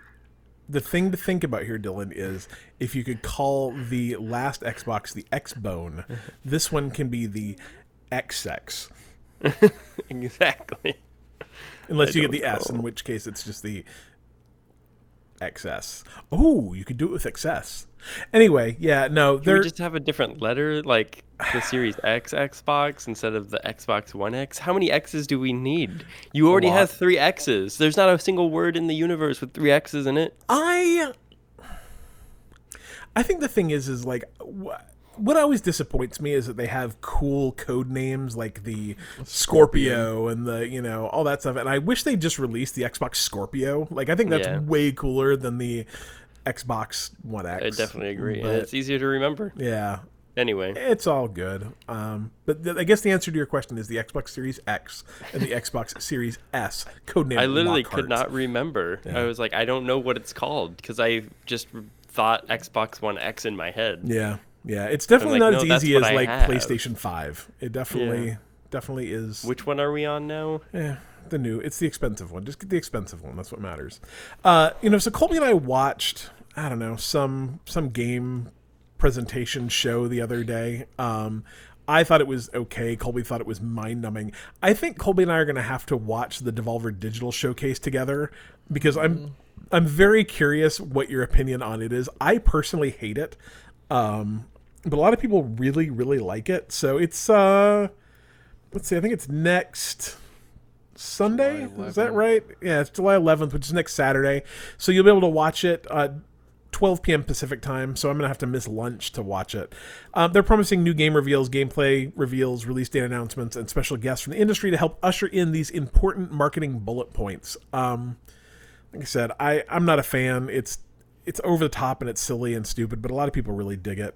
the thing to think about here, Dylan, is if you could call the last Xbox the X Bone, this one can be the XX. It's exactly. Unless I you get the don't S, in which case it's just the XS. Oh, you could do it with XS. Anyway, yeah, no, they're just have a different letter, like the Series X Xbox instead of the Xbox One X? How many X's do we need? You already have three X's. There's not a single word in the universe with three X's in it. I I think the thing is is like wh- what always disappoints me is that they have cool code names like the Scorpio and the you know all that stuff and I wish they just released the Xbox Scorpio. Like I think that's Yeah. way cooler than the Xbox One X. I definitely agree. and it's easier to remember. yeah. Anyway, It's all good. Um, but th- I guess the answer to your question is the Xbox Series X and the Xbox Series S, codename I literally could not remember. I was like, I don't know what it's called because I just thought Xbox One X in my head. Yeah, yeah. It's definitely like, not as no, that's easy as I like have. PlayStation Five. It definitely, Yeah. definitely is. Which one are we on now? Yeah, the new. It's the expensive one. Just get the expensive one. That's what matters. Uh, you know, so Colby and I watched. I don't know some some game presentation show the other day. Um, I thought it was okay. Colby thought it was mind numbing. I think Colby and I are going to have to watch the Devolver Digital Showcase together because I'm I'm very curious what your opinion on it is. I personally hate it, um, but a lot of people really really like it. So it's uh, let's see. I think it's next. Sunday. Is that right? Yeah, it's July 11th, which is next Saturday. So you'll be able to watch it uh, 12 p.m. Pacific time. So I'm gonna have to miss lunch to watch it. Um, they're promising new game reveals, gameplay reveals, release date announcements, and special guests from the industry to help usher in these important marketing bullet points. Um, like I said, I I'm not a fan. It's it's over the top and it's silly and stupid, but a lot of people really dig it.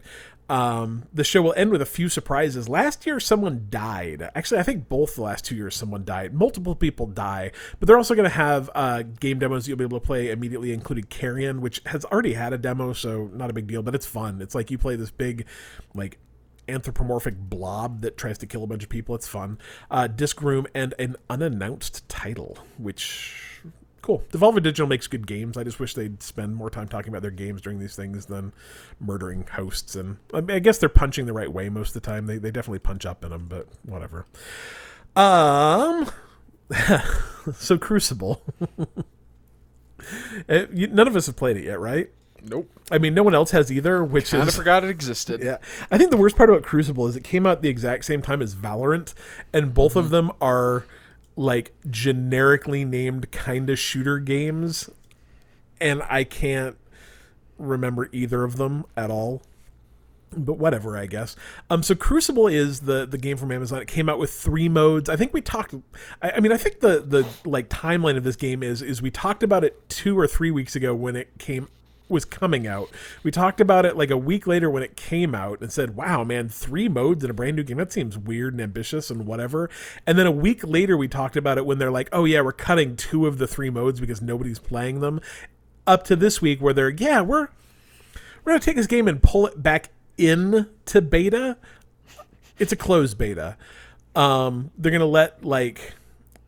Um, the show will end with a few surprises. Last year, someone died. Actually, I think both the last two years, someone died. Multiple people die, but they're also going to have uh, game demos you'll be able to play immediately, including Carrion, which has already had a demo, so not a big deal. But it's fun. It's like you play this big, like anthropomorphic blob that tries to kill a bunch of people. It's fun. Uh, Disc Room and an unannounced title, which cool. Devolver Digital makes good games. I just wish they'd spend more time talking about their games during these things than murdering hosts. And I, mean, I guess they're punching the right way most of the time. They they definitely punch up in them, but whatever. Um. so Crucible. Uh, None of us have played it yet, right? Nope. I mean, no one else has either, which Kind of is forgot it existed. yeah. I think the worst part about Crucible is it came out the exact same time as Valorant, and both of them are like generically named kind of shooter games, and I can't remember either of them at all. But whatever, I guess. Um, so Crucible is the the game from Amazon. It came out with three modes. I think we talked. I, I mean, I think the the like timeline of this game is is we talked about it two or three weeks ago when it came was coming out. We talked about it like a week later when it came out and said, "Wow, man, three modes in a brand new game. That seems weird and ambitious and whatever." And then a week later we talked about it when they're like, "Oh yeah, we're cutting two of the three modes because nobody's playing them." Up to this week where they're, "Yeah, we're we're going to take this game and pull it back into beta." It's a closed beta. Um, they're going to let like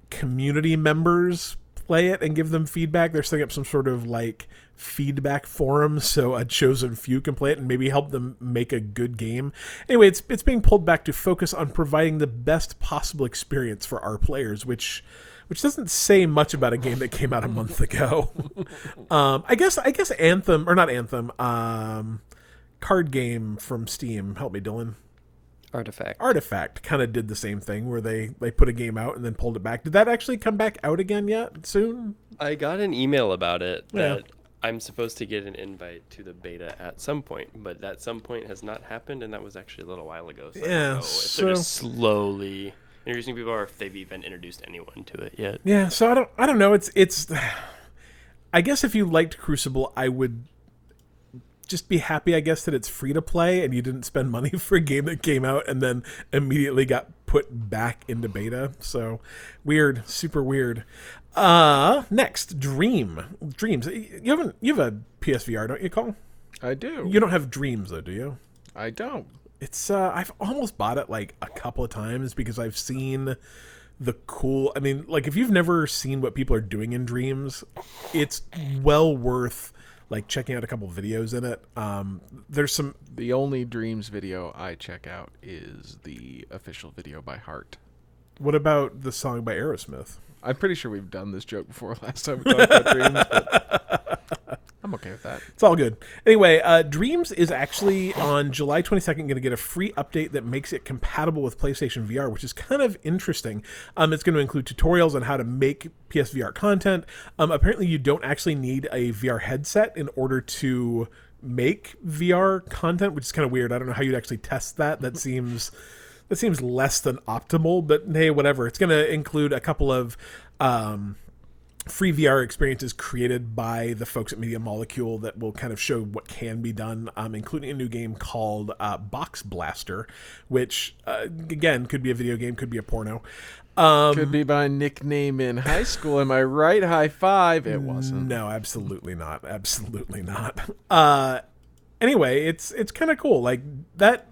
community members play it and give them feedback. They're setting up some sort of like feedback forum so a chosen few can play it and maybe help them make a good game. Anyway, it's it's being pulled back to focus on providing the best possible experience for our players, which which doesn't say much about a game that came out a month ago. um, I guess I guess Anthem or not Anthem, um, card game from Steam. Help me, Dylan. Artifact. Artifact kind of did the same thing where they they put a game out and then pulled it back. Did that actually come back out again yet? Soon? I got an email about it Yeah. that I'm supposed to get an invite to the beta at some point, but that some point has not happened, and that was actually a little while ago. So Yeah, if they're just so- slowly introducing people, or if they've even introduced anyone to it yet. Yeah. So I don't I don't know. It's it's. I guess if you liked Crucible, I would just be happy. I guess that it's free to play and you didn't spend money for a game that came out and then immediately got put back into beta. So weird, super weird. Uh, next, Dream. Dreams. You haven't. You have a PSVR, don't you, Cole? I do. You don't have Dreams though, do you? I don't. It's. Uh, I've almost bought it like a couple of times because I've seen the cool. I mean, like if you've never seen what people are doing in Dreams, it's well worth like checking out a couple videos in it. Um, there's some The only Dreams video I check out is the official video by Heart. What about the song by Aerosmith? I'm pretty sure we've done this joke before last time we talked about Dreams, but I'm okay with that. It's all good. Anyway, uh, Dreams is actually on July 22nd going to get a free update that makes it compatible with PlayStation VR, which is kind of interesting. Um, it's going to include tutorials on how to make PSVR content. Um, apparently, you don't actually need a VR headset in order to make VR content, which is kind of weird. I don't know how you'd actually test that. That seems that seems less than optimal, but hey, whatever. It's going to include a couple of um, free VR experiences created by the folks at Media Molecule that will kind of show what can be done, um, including a new game called uh, Box Blaster, which uh, again could be a video game, could be a porno. Um, Could be my nickname in high school. Am I right? High five. It wasn't. No, absolutely not. Absolutely not. Uh, anyway, it's it's kind of cool. Like that.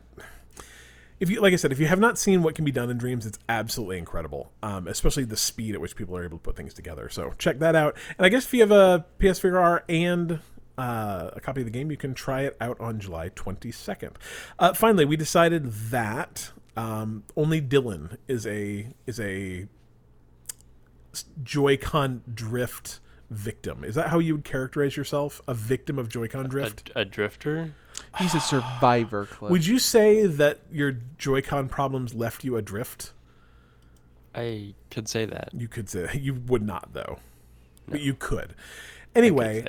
If you like I said, if you have not seen what can be done in Dreams, it's absolutely incredible. Um, especially the speed at which people are able to put things together. So check that out. And I guess if you have a PSVR and uh, a copy of the game, you can try it out on July 22nd. Uh, finally, we decided that um, only Dylan is a is a Joy-Con drift victim. Is that how you would characterize yourself? A victim of Joy-Con A, drift? a drifter? He's a survivor, Cliff. Would you say that your Joy-Con problems left you adrift? I could say that. You could say you would not though, but you could. I could Anyway,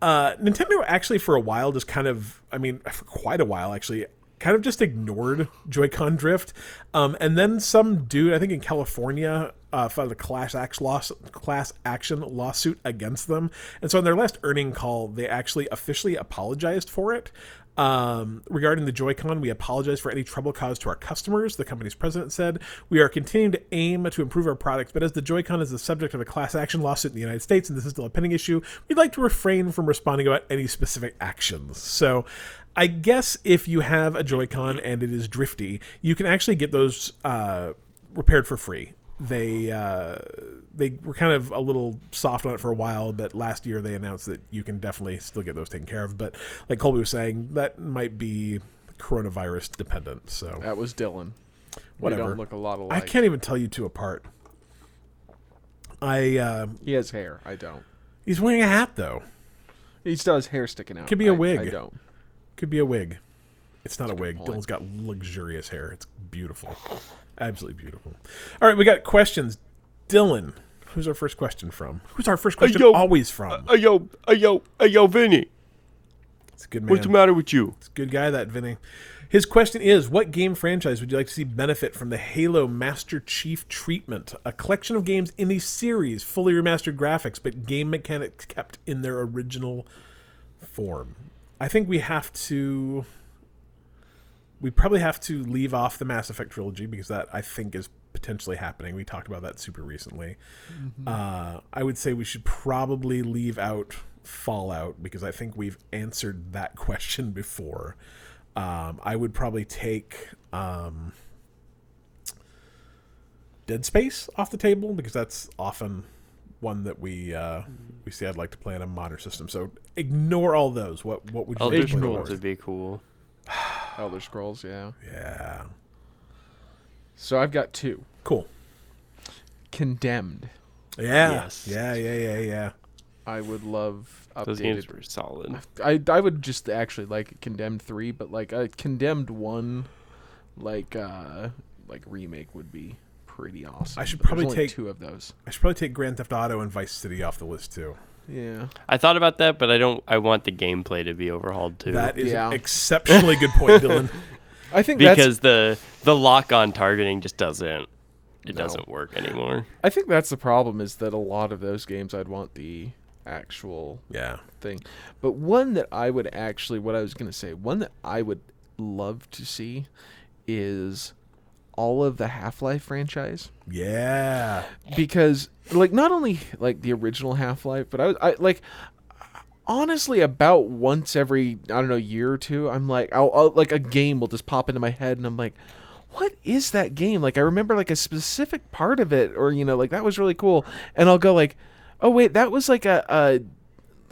uh, Nintendo actually for a while just kind of, I mean, for quite a while actually, kind of just ignored Joy-Con drift, um, and then some dude, I think in California, uh, filed a class action loss, class action lawsuit against them, and so in their last earning call, they actually officially apologized for it. Um, regarding the Joy-Con, we apologize for any trouble caused to our customers. The company's president said, "We are continuing to aim to improve our products, but as the Joy-Con is the subject of a class action lawsuit in the United States, and this is still a pending issue, we'd like to refrain from responding about any specific actions." So, I guess if you have a Joy-Con and it is drifty, you can actually get those uh, repaired for free. They uh, they were kind of a little soft on it for a while, but last year they announced that you can definitely still get those taken care of. But like Colby was saying, that might be coronavirus dependent. So That was Dylan. Whatever. We don't look a lot alike. I can't even tell you two apart. I uh, He has hair. I don't. he's wearing a hat though. He still has hair sticking out. Could be a I- wig. I don't. Could be a wig. It's not a, wig. point. Dylan's got luxurious hair. It's beautiful. Absolutely beautiful. All right, we got questions. Dylan, who's our first question from? Who's our first question yo. always from? Hey yo, hey yo, hey yo, Vinny. It's a good man. What's the matter with you? It's a good guy, that Vinny. His question is What game franchise would you like to see benefit from the Halo Master Chief treatment? A collection of games in a series, fully remastered graphics, but game mechanics kept in their original form. I think we have to. We probably have to leave off the Mass Effect trilogy because that I think is potentially happening. We talked about that super recently. Uh, I would say we should probably leave out Fallout because I think we've answered that question before. Um, I would probably take um, Dead Space off the table because that's often one that we uh, we see I'd like to play on a modern system. So ignore all those. What what would you Elder like Scrolls would be cool. Elder Scrolls, yeah. Yeah, So I've got two. cool. Condemned. Yeah, Yes. yeah, yeah, yeah, yeah. I would love Those games updated. were solid. I I would just actually like Condemned three, but like a Condemned one, like uh like remake would be pretty awesome. I should but probably only take- two of those. I should probably take Grand Theft Auto and Vice City off the list too. Yeah. I thought about that, but I don't. I want the gameplay to be overhauled too. That is Yeah. an exceptionally good point, Dylan. I think that's because the the lock on targeting just doesn't it No. doesn't work anymore. I think that's the problem is that a lot of those games I'd want the actual Yeah. thing. But one that I would actually, what I was going to say, one that I would love to see is all of the Half-Life franchise Yeah. because like not only like the original Half-Life, but I was I like honestly about once every I don't know year or two, I'm like I'll, I'll like a game will just pop into my head and I'm like what is that game? Like I remember like a specific part of it or you know like that was really cool and I'll go like oh wait, that was like a, a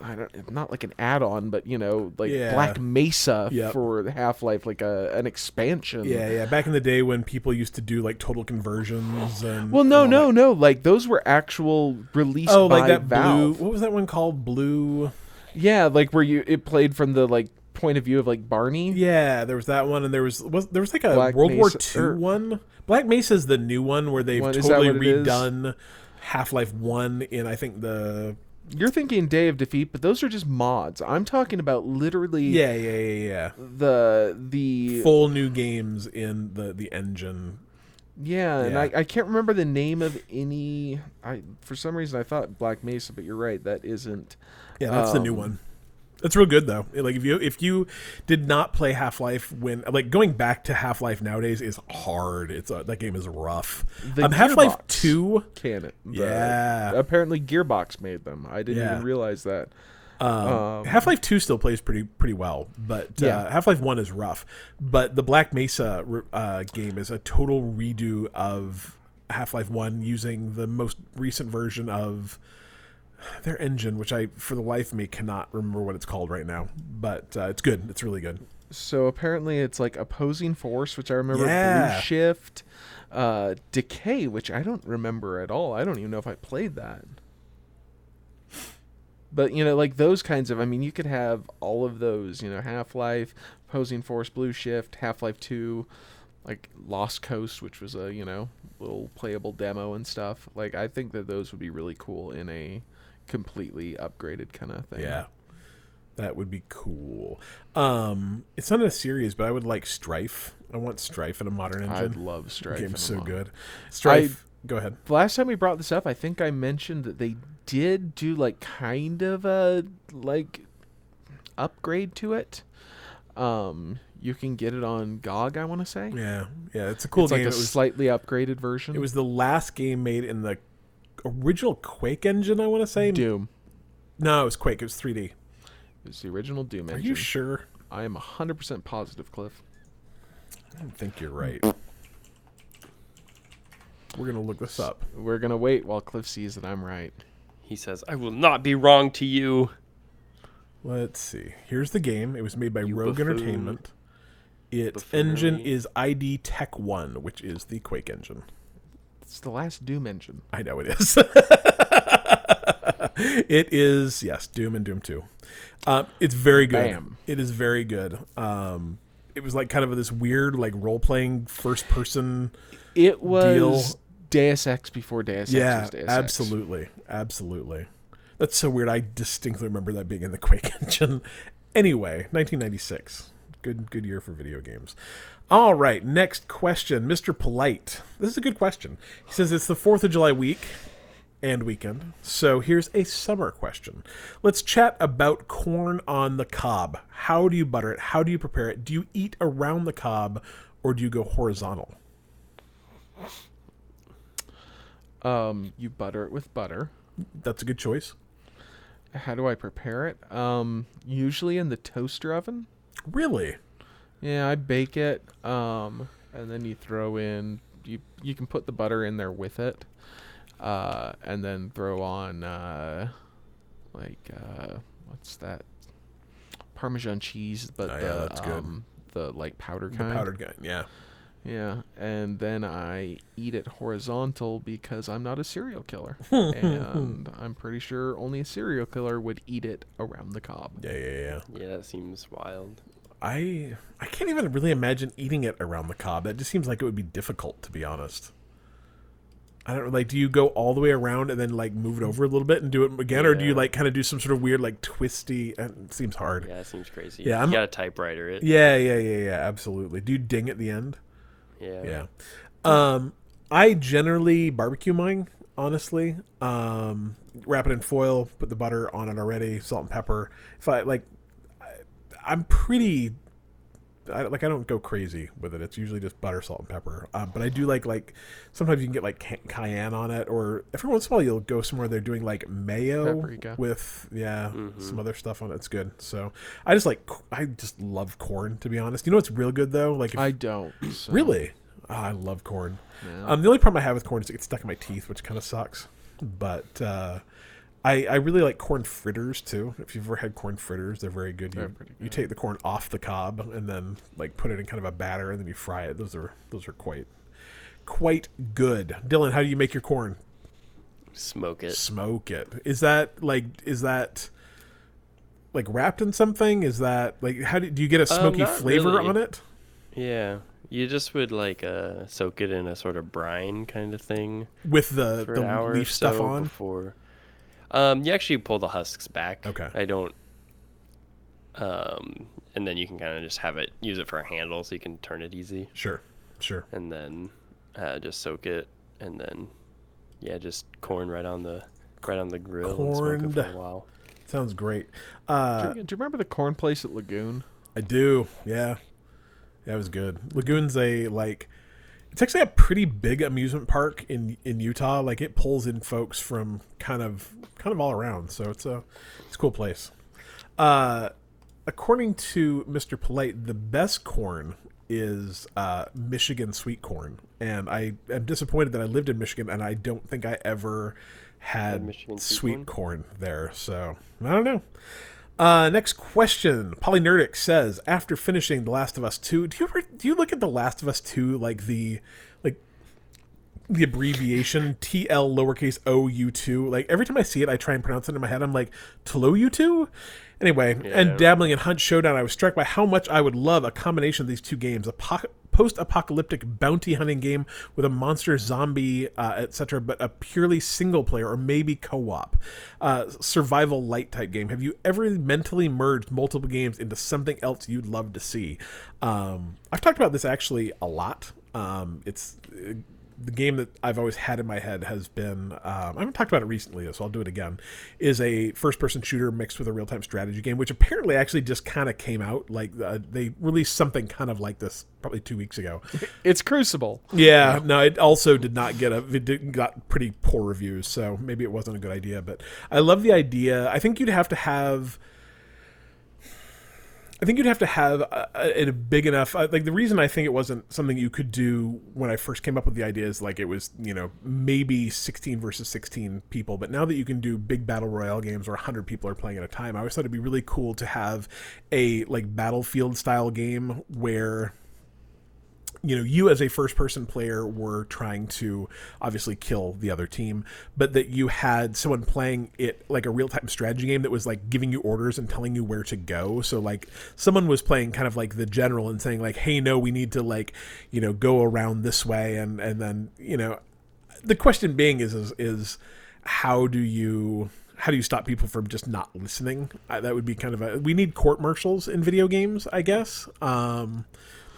I don't not like an add-on, but you know, like Yeah. Black Mesa Yep. for Half-Life, like a an expansion. Yeah, yeah. Back in the day when people used to do like total conversions and Well, no, no, that- no. Like those were actual released Oh, by like that Valve. blue. What was that one called? Blue. Yeah, like where you it played from the like point of view of like Barney. Yeah, there was that one, and there was was there was like a Black World War Mesa- II or- er. one. Black Mesa is the new one where they've that totally what it is? redone Half Life One in I think the You're thinking Day of Defeat, but those are just mods. I'm talking about literally yeah yeah yeah yeah the the full new games in the the engine. yeah, and I, I can't remember the name of any. I for some reason I thought Black Mesa, but you're right, that isn't. Yeah, that's the new Um, one. It's real good though. Like if you if you did not play Half Life when like going back to Half Life nowadays is hard. It's uh, that game is rough. Um, Half Life Two. Canon. The- Yeah. Apparently Gearbox made them. I didn't Yeah. even realize that. Um, Half Life Two still plays pretty pretty well, but Yeah. uh, Half Life One is rough. But the Black Mesa uh, game is a total redo of Half Life One using the most recent version of their engine, which I for the life of me cannot remember what it's called right now. But uh, it's good. It's really good. So apparently it's like opposing force, which I remember. Yeah. Blue shift, uh, decay, which I don't remember at all. I don't even know if I played that. But you know, like those kinds of. I mean, you could have all of those. You know, Half Life, opposing force, blue shift, Half Life Two, like Lost Coast, which was a you know little playable demo and stuff. Like I think that those would be really cool in a completely upgraded kind of thing. Yeah. That would be cool. Um, it's not a series, but I would like Strife. I want Strife in a modern engine. I'd love Strife. Game's so mod. good. Strife. go ahead. The last time we brought this up, I think I mentioned that they did do like kind of a like upgrade to it. Um, you can get it on GOG, I want to say. Yeah, yeah, it's a cool it's game. like a it was slightly upgraded version. It was the last game made in the original Quake engine, I want to say. Doom. No, it was Quake. It was 3D. It was the original Doom Are engine. Are you sure? I am 100% positive, Cliff. I don't think you're right. We're going to look this up. We're going to wait while Cliff sees that I'm right. He says, "I will not be wrong to you." Let's see. Here's the game. It was made by You Rogue buffoon. Entertainment. Its Buffoonery. engine is ID Tech 1, which is the Quake engine. It's the last Doom engine. I know it is. it is yes, Doom and Doom Two. Uh, it's very good. Bam. It is very good. Um, it was like kind of this weird like role playing first person. It was Deal. Deus Ex before Deus Ex Yeah, Ex. absolutely, absolutely. That's so weird. I distinctly remember that being in the Quake engine. Anyway, 1996. Good, good year for video games. All right, next question, Mr. Polite. This is a good question. He says it's the Fourth of July week and weekend. So here's a summer question. Let's chat about corn on the cob. How do you butter it? How do you prepare it? Do you eat around the cob, or do you go horizontal? Um, you butter it with butter. That's a good choice. How do I prepare it? Um, usually in the toaster oven. Really? Yeah, I bake it. Um, and then you throw in you you can put the butter in there with it. Uh, and then throw on uh, like uh, what's that? Parmesan cheese, but Oh, yeah, the that's good. um, the like powder The kind. powdered guy. Yeah. Yeah, and then I eat it horizontal because I'm not a serial killer, and I'm pretty sure only a serial killer would eat it around the cob. Yeah, yeah, yeah. Yeah, that seems wild. I I can't even really imagine eating it around the cob. That just seems like it would be difficult, to be honest. I don't like. Do you go all the way around and then like move it over a little bit and do it again, or do you like kind of do some sort of weird like twisty? uh, It seems hard. Yeah, it seems crazy. Yeah, I'm- got a typewriter it. Yeah, yeah, yeah, yeah. Absolutely. Do you ding at the end? Yeah. Yeah. Um, I generally barbecue mine. Honestly, um, wrap it in foil, put the butter on it already, salt and pepper. If I like, I'm pretty. I, like I don't go crazy with it. It's usually just butter, salt, and pepper. Um, but I do like like sometimes you can get like ca- cayenne on it, or every once in a while you'll go somewhere they're doing like mayo Paprika. with yeah some other stuff on it. It's good. So I just like I just love corn to be honest. You know what's real good though? Like if, I don't. so- really, oh, I love corn. Yeah. Um, the only problem I have with corn is it gets stuck in my teeth, which kind of sucks. But uh, I I really like corn fritters too. If you've ever had corn fritters, they're very good. You, They're pretty you good. take the corn off the cob and then like put it in kind of a batter and then you fry it. Those are those are quite quite good. Dylan, how do you make your corn? Smoke it. Smoke it. Is that like is that like wrapped in something? Is that like how do, do you get a smoky not flavor really. on it? Yeah. You just would like uh soak it in a sort of brine kind of thing With the the an hour leaf stuff so on? before. Um, you actually pull the husks back. Okay. I don't. Um, and then you can kind of just have it use it for a handle, so you can turn it easy, Sure. Sure. and then uh, just soak it, and then yeah, just corn right on the right on the grill and smoke it for a while. Sounds great. Do Uh, you, do you remember the corn place at Lagoon? I do. Yeah. That was good. Lagoon's a like it's actually a pretty big amusement park in in Utah. Like it pulls in folks from kind of kind of all around. So it's a it's a cool place. Uh according to Mr. Polite, the best corn is uh, Michigan sweet corn, and I am disappointed that I lived in Michigan and I don't think I ever had sweet, sweet corn there. So I don't know. Uh, next question. Polynerdic says, after finishing The Last of Us Two, do you ever do you look at The Last of Us Two like the like the abbreviation TL lowercase o u two? Like every time I see it, I try and pronounce it in my head. I'm like Tlo u two. Anyway, and dabbling in Hunt Showdown, I was struck by how much I would love a combination of these two games: a po- post-apocalyptic bounty hunting game with a monster, zombie, uh, etc., but a purely single-player or maybe co-op uh, survival light type game. Have you ever mentally merged multiple games into something else you'd love to see? Um, I've talked about this actually a lot. Um, it's uh, the game that I've always had in my head has been um, I haven't talked about it recently, so I'll do it again. Is a first-person shooter mixed with a real-time strategy game, which apparently actually just kind of came out. Like uh, they released something kind of like this probably two weeks ago. It's Crucible. Yeah, no, it also did not get a it did, got pretty poor reviews, so maybe it wasn't a good idea. But I love the idea. I think you'd have to have. I think you'd have to have a, a, big enough. uh, Like the reason I think it wasn't something you could do when I first came up with the idea is like it was you know maybe sixteen versus sixteen people, but now that you can do big battle royale games where hundred people are playing at a time, I always thought it'd be really cool to have a like battlefield style game where you know you as a first person player were trying to obviously kill the other team but that you had someone playing it like a real-time strategy game that was like giving you orders and telling you where to go. So like someone was playing kind of like the general and saying like hey no we need to like you know go around this way and and then you know the question being is is, is how do you how do you stop people from just not listening? Uh, that would be kind of a we need court martials in video games i guess. Um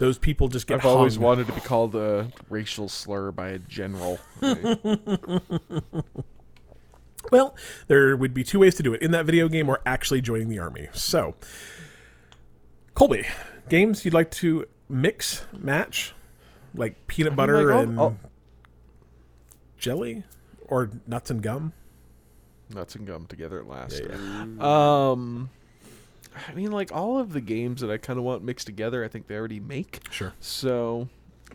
those people just get I've always wanted to be called a racial slur by a general. Right? Well, there would be two ways to do it in that video game or actually joining the army. So, Colby, games you'd like to mix, match, like peanut butter like, I'll- and I'll- jelly or nuts and gum? Nuts and gum together at last. Yeah, Um, I mean, like all of the games that I kind of want mixed together, I think they already make. Sure. So,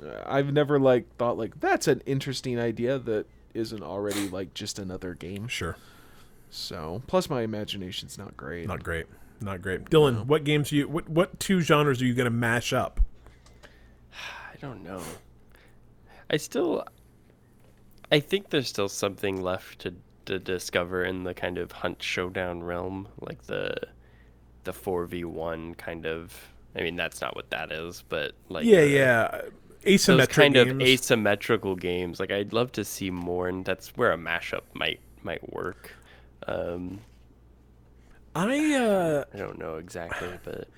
uh, I've never like thought like that's an interesting idea that isn't already like just another game. Sure. So, plus my imagination's not great. Not great. Not great. Dylan, what games are you what what two genres are you going to mash up? I don't know. I still, I think there's still something left to to discover in the kind of hunt showdown realm, like the the four v one kind of. I mean, that's not what that is, but like yeah, the- yeah. those kind games. of asymmetrical games. Like I'd love to see more, and that's where a mashup might might work. Um, I uh I don't know exactly, but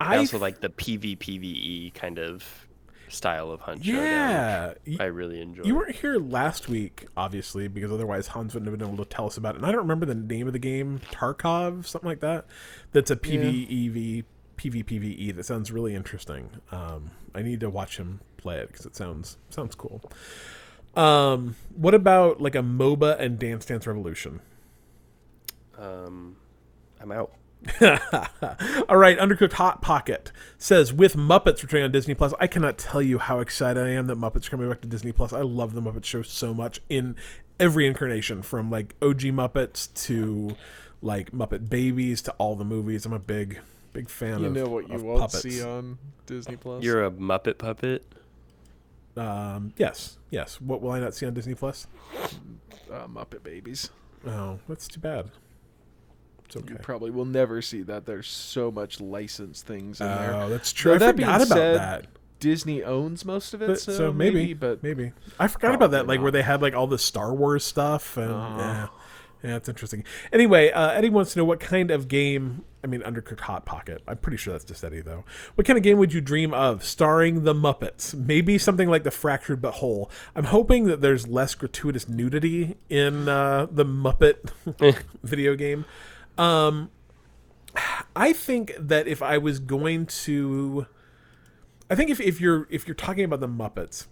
I also like the PvPvE kind of style of hunt showdown. yeah. which Y- I really enjoy. You weren't here last week, obviously, because otherwise Hans wouldn't have been able to tell us about it. And I don't remember the name of the game, Tarkov, something like that. That's a PvEV PvPvE E that sounds really interesting. Um, I need to watch him play it because it sounds sounds cool. Um, what about like a MOBA and Dance Dance Revolution? Um, I'm out. All right, Undercooked Hot Pocket says with Muppets returning on Disney Plus, I cannot tell you how excited I am that Muppets are coming back to Disney Plus. I love the Muppet Show so much in every incarnation, from like OG Muppets to like Muppet Babies to all the movies. I'm a big, big fan You of know what you of won't puppets. see on Disney Plus? You're a Muppet puppet. Um, yes, yes. What will I not see on Disney Plus? uh, Muppet Babies. Oh, that's too bad. It's You probably will never see that. There's so much licensed things in there. Oh, that's true. Though I that forgot being about said, that. Disney owns most of it, But, so, so, maybe, maybe, but maybe I forgot about that. Like where they had like all the Star Wars stuff, and Uh-huh. yeah, yeah, it's interesting. Anyway, uh, Eddie wants to know what kind of game. I mean, Undercooked Hot Pocket. I'm pretty sure that's just Eddie though. What kind of game would you dream of starring the Muppets? Maybe something like the Fractured But Whole. I'm hoping that there's less gratuitous nudity in uh, the Muppet video game. Um, I think that if I was going to, I think if, if you're if you're talking about the Muppets,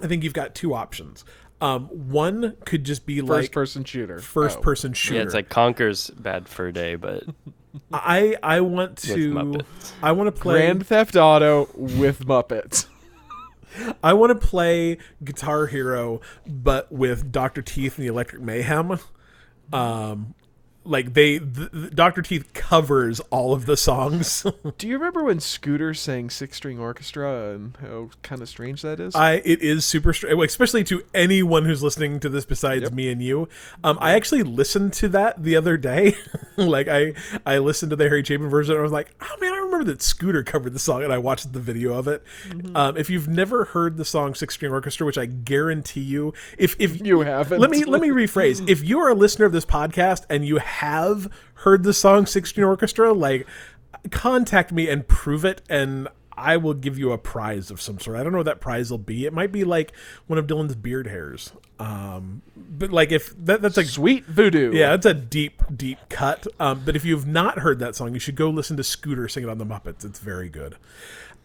I think you've got two options. Um, one could just be first like person shooter. first Oh. person shooter. Yeah, it's like Conker's Bad Fur Day, but I I want with to Muppets. I want to play Grand Theft Auto with Muppets. I want to play Guitar Hero, but with Doctor Teeth and the Electric Mayhem. Um, like they, th- th- Doctor Teeth covers all of the songs. Do you remember when Scooter sang Six String Orchestra and how kind of strange that is? I it is super strange, especially to anyone who's listening to this besides me and you. Um, I actually listened to that the other day. like I I listened to the Harry Chapin version. and I was like, oh man, I remember that Scooter covered the song, and I watched the video of it. Um, if you've never heard the song Six String Orchestra, which I guarantee you, if if You haven't. let me let me rephrase. If you are a listener of this podcast and you have heard the song 16 Orchestra, like contact me and prove it and I will give you a prize of some sort. I don't know what that prize will be. It might be like one of Dylan's beard hairs. Um, but like if that, that's like Sweet Voodoo. yeah, it's a deep, deep cut. Um, but if you've not heard that song, you should go listen to Scooter sing it on the Muppets. It's very good.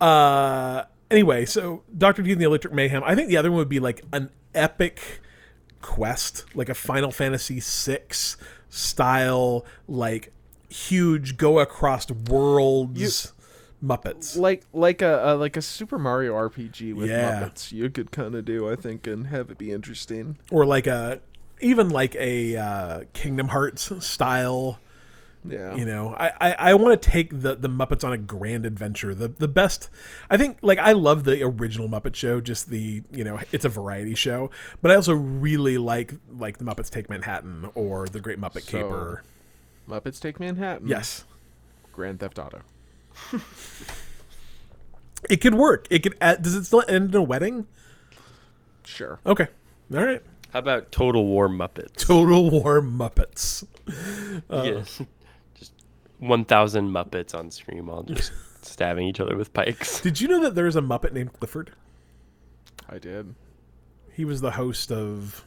Uh, anyway, so Doctor Teeth and the Electric Mayhem. I think the other one would be like an epic quest, like a Final Fantasy VI style, like huge go across worlds Muppets. Like like a, a like a Super Mario RPG with Yeah. Muppets. You could kind of do, I think, and have it be interesting. or like a even like a uh, Kingdom Hearts style Yeah. You know, I I, I want to take the the Muppets on a grand adventure. The the best, I think. Like I love the original Muppet Show. Just the you know, it's a variety show. But I also really like like the Muppets Take Manhattan or the Great Muppet So- Caper. Muppets Take Manhattan. Yes, Grand Theft Auto. it could work. It could. Add, does it still end in a wedding? Sure. Okay, all right. How about Total War Muppets? Total War Muppets. Uh, yes. Just 1,000 Muppets on screen all just stabbing each other with pikes. Did you know that there's a Muppet named Clifford? I did. He was the host of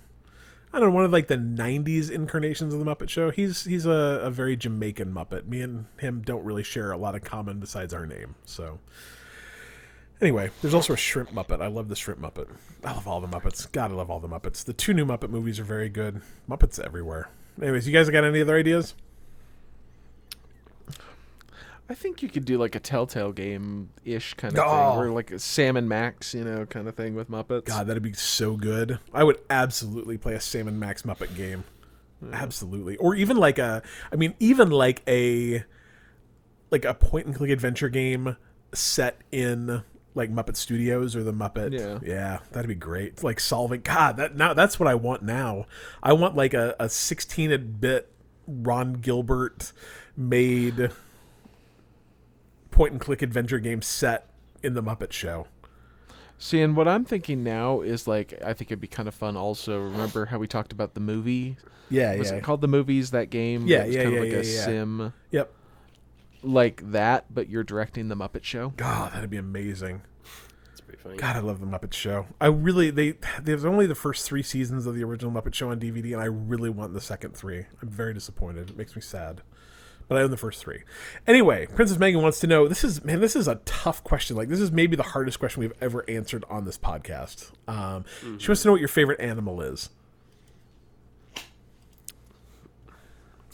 I don't know, one of like the '90s incarnations of the Muppet Show. He's he's a, a very Jamaican Muppet. Me and him don't really share a lot of common besides our name. So anyway, there's also a shrimp Muppet. I love the shrimp Muppet. I love all the Muppets. God, I love all the Muppets. The two new Muppet movies are very good. Muppets everywhere. Anyways, you guys got any other ideas? I think you could do like a Telltale game ish kind of Oh. thing, or like a Sam and Max, you know, kind of thing with Muppets. God, that'd be so good. I would absolutely play a Sam and Max Muppet game. Absolutely. Or even like a I mean even like a like a point and click adventure game set in like Muppet Studios or the Muppet. Yeah. Yeah, that'd be great. Like solving God, that now that's what I want now. I want like a, a 16 bit Ron Gilbert made point and click adventure game set in the Muppet Show. See, and what I'm thinking now is like I think it'd be kind of fun. Also, remember how we talked about the movie? Yeah, yeah. Was it called the movies? That game? Yeah, that was yeah, kind yeah, of like yeah, a yeah. sim, Yep. like that, but you're directing the Muppet Show. God, that'd be amazing. It's pretty funny. God, I love the Muppet Show. I really they there's only the first three seasons of the original Muppet Show on DVD, and I really want the second three. I'm very disappointed. It makes me sad. But I own the first three. Anyway, Princess Megan wants to know. This is man, this is a tough question. Like this is maybe the hardest question we've ever answered on this podcast. Um, She wants to know what your favorite animal is.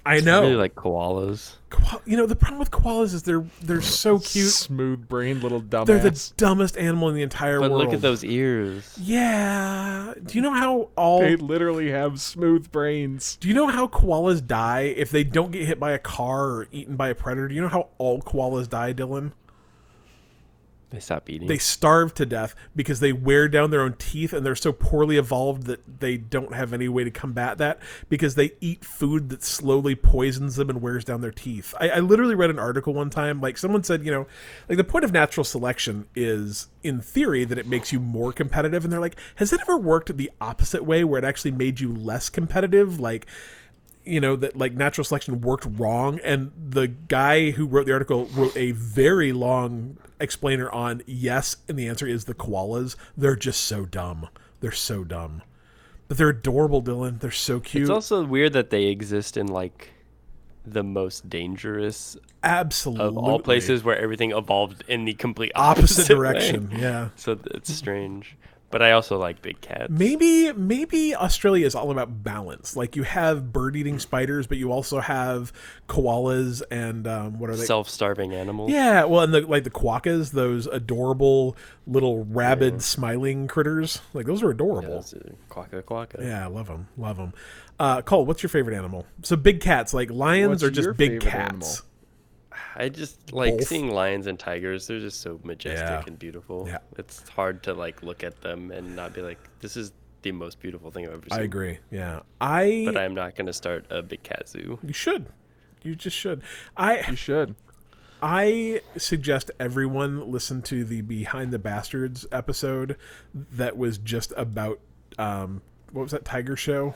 I know. I really like koalas. Koala- you know the problem with koalas is they're they're so cute. Smooth brain little dumbass. They're the dumbest animal in the entire But world. look at those ears. Yeah. Do you know how all They literally have smooth brains. Do you know how koalas die if they don't get hit by a car or eaten by a predator? Do you know how all koalas die, Dylan? They stop eating. They starve to death because they wear down their own teeth and they're so poorly evolved that they don't have any way to combat that because they eat food that slowly poisons them and wears down their teeth. I, I literally read an article one time, like someone said, you know, like the point of natural selection is in theory that it makes you more competitive. And they're like, has it ever worked the opposite way where it actually made you less competitive? Like, you know that like natural selection worked wrong and the guy who wrote the article wrote a very long explainer on yes and the answer is the koalas. They're just so dumb. They're so dumb. But they're adorable dylan. They're so cute. It's also weird that they exist in like the most dangerous absolutely of all places where everything evolved in the complete opposite, opposite, way. direction yeah. So it's strange. But I also like big cats. maybe maybe australia is all about balance like you have bird-eating spiders but you also have koalas and um, what are they self-starving animals. Yeah, well, and the like the quokkas, those adorable little rabid smiling critters, like those are adorable. those are quacka quacka. Yeah, I love them, love them. Uh, Cole, what's your favorite animal? So big cats, like lions, What's or just big cats? animal? I just like Both. seeing lions and tigers. They're just so majestic Yeah. and beautiful. Yeah. It's hard to like look at them and not be like, this is the most beautiful thing I've ever seen. I agree. Yeah, I. But I am not going to start a big cat zoo. you should. You just should. I You should. I suggest everyone listen to the Behind the Bastards episode that was just about um what was that Tiger show?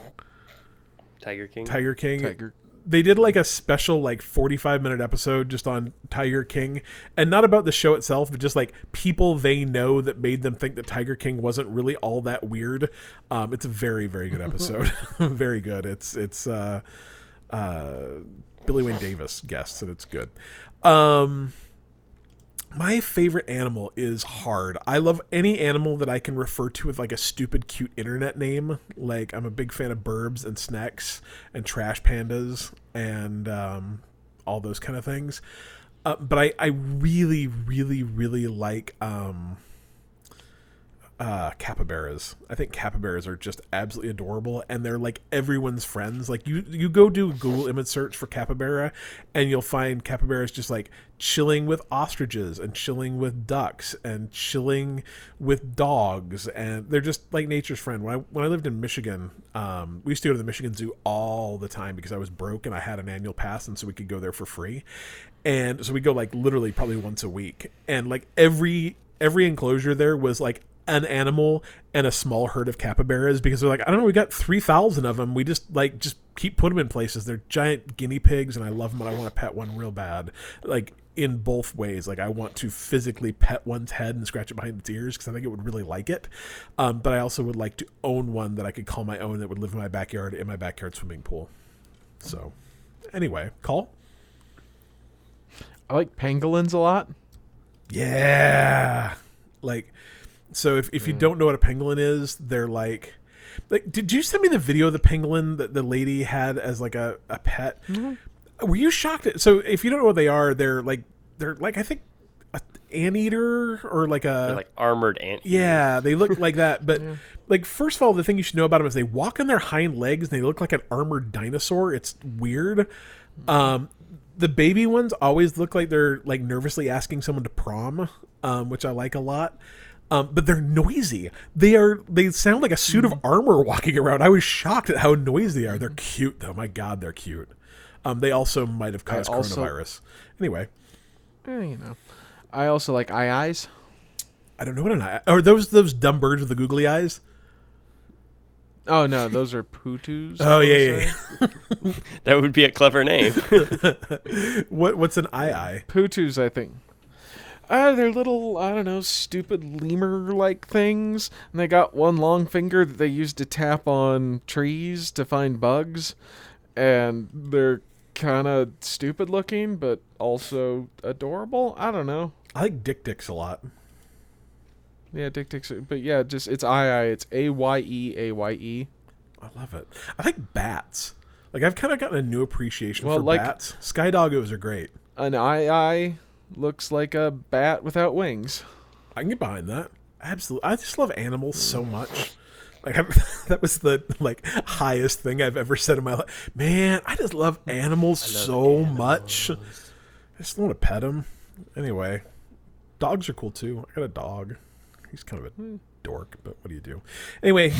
Tiger King. Tiger King. Tiger. They did like a special like 45 minute episode just on Tiger King and not about the show itself but just like people they know that made them think that Tiger King wasn't really all that weird. Um it's a very very good episode. Very good. It's it's uh uh Billy Wayne Davis guests and it's good. Um my favorite animal is hard. I love any animal that I can refer to with like a stupid, cute internet name. Like I'm a big fan of burbs and snacks and trash pandas and um, all those kind of things. Uh, but I, I really, really, really like um, uh, capybaras. I think capybaras are just absolutely adorable, and they're like everyone's friends. Like you, you go do a Google image search for capybara, and you'll find capybaras just like chilling with ostriches and chilling with ducks and chilling with dogs, and they're just like nature's friend. When I when I lived in Michigan, um, we used to go to the Michigan Zoo all the time because I was broke and I had an annual pass, and so we could go there for free. And so we go like literally probably once a week, and like every every enclosure there was like an animal and a small herd of capybaras because they're like I don't know we got three thousand of them we just like just keep putting them in places. They're giant guinea pigs and I love them and I want to pet one real bad. Like in both ways like I want to physically pet one's head and scratch it behind its ears because I think it would really like it. Um, but I also would like to own one that I could call my own that would live in my backyard in my backyard swimming pool. So anyway call I like pangolins a lot. Yeah. Like so if, if you don't know what a pangolin is, they're like like did you send me the video of the pangolin that the lady had as like a, a pet? Were you shocked at so if you don't know what they are, they're like they're like I think a anteater or like a They're like armored ant. yeah, they look like that. But like, first of all, the thing you should know about them is they walk on their hind legs and they look like an armored dinosaur. It's weird. Um, the baby ones always look like they're like nervously asking someone to prom, um, which I like a lot. Um, but they're noisy. They are. They sound like a suit of armor walking around. I was shocked at how noisy they are. They're cute though. My God, they're cute. Um, they also might have caused also- coronavirus. Anyway, Eh, you know. I also like aye-ayes. I don't know what an eye. Are those those dumb birds with the googly eyes? Oh no, those are potoos. Oh yeah, yeah. yeah. That would be a clever name. What what's an eye eye? Potoos, I think. Uh, they're little, I don't know, stupid lemur-like things, and they got one long finger that they use to tap on trees to find bugs, and they're kind of stupid looking, but also adorable. I don't know. I like dik-diks a lot. Yeah, dik-diks. But yeah, just it's I I. It's A Y E A Y E. I love it. I like bats. Like I've kind of gotten a new appreciation Well, for like- bats. Sky doggos are great. An aye-aye looks like a bat without wings. I can get behind that. Absolutely. I just love animals so much. Like I, that was the like highest thing I've ever said in my life. Man, I just love animals so much. I just want to pet them. Anyway, dogs are cool too. I got a dog. He's kind of a dork, but what do you do? Anyway,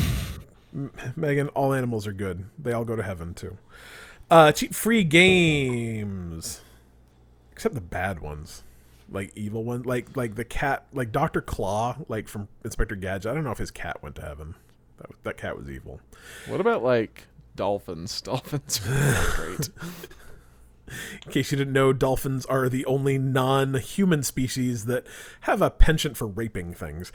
Megan, all animals are good. They all go to heaven too. Uh, cheat free games, except the bad ones like evil one like like the cat like dr claw like from inspector gadget i don't know if his cat went to heaven that, that cat was evil What about like dolphins? Dolphins are great. in case you didn't know dolphins are the only non-human species that have a penchant for raping things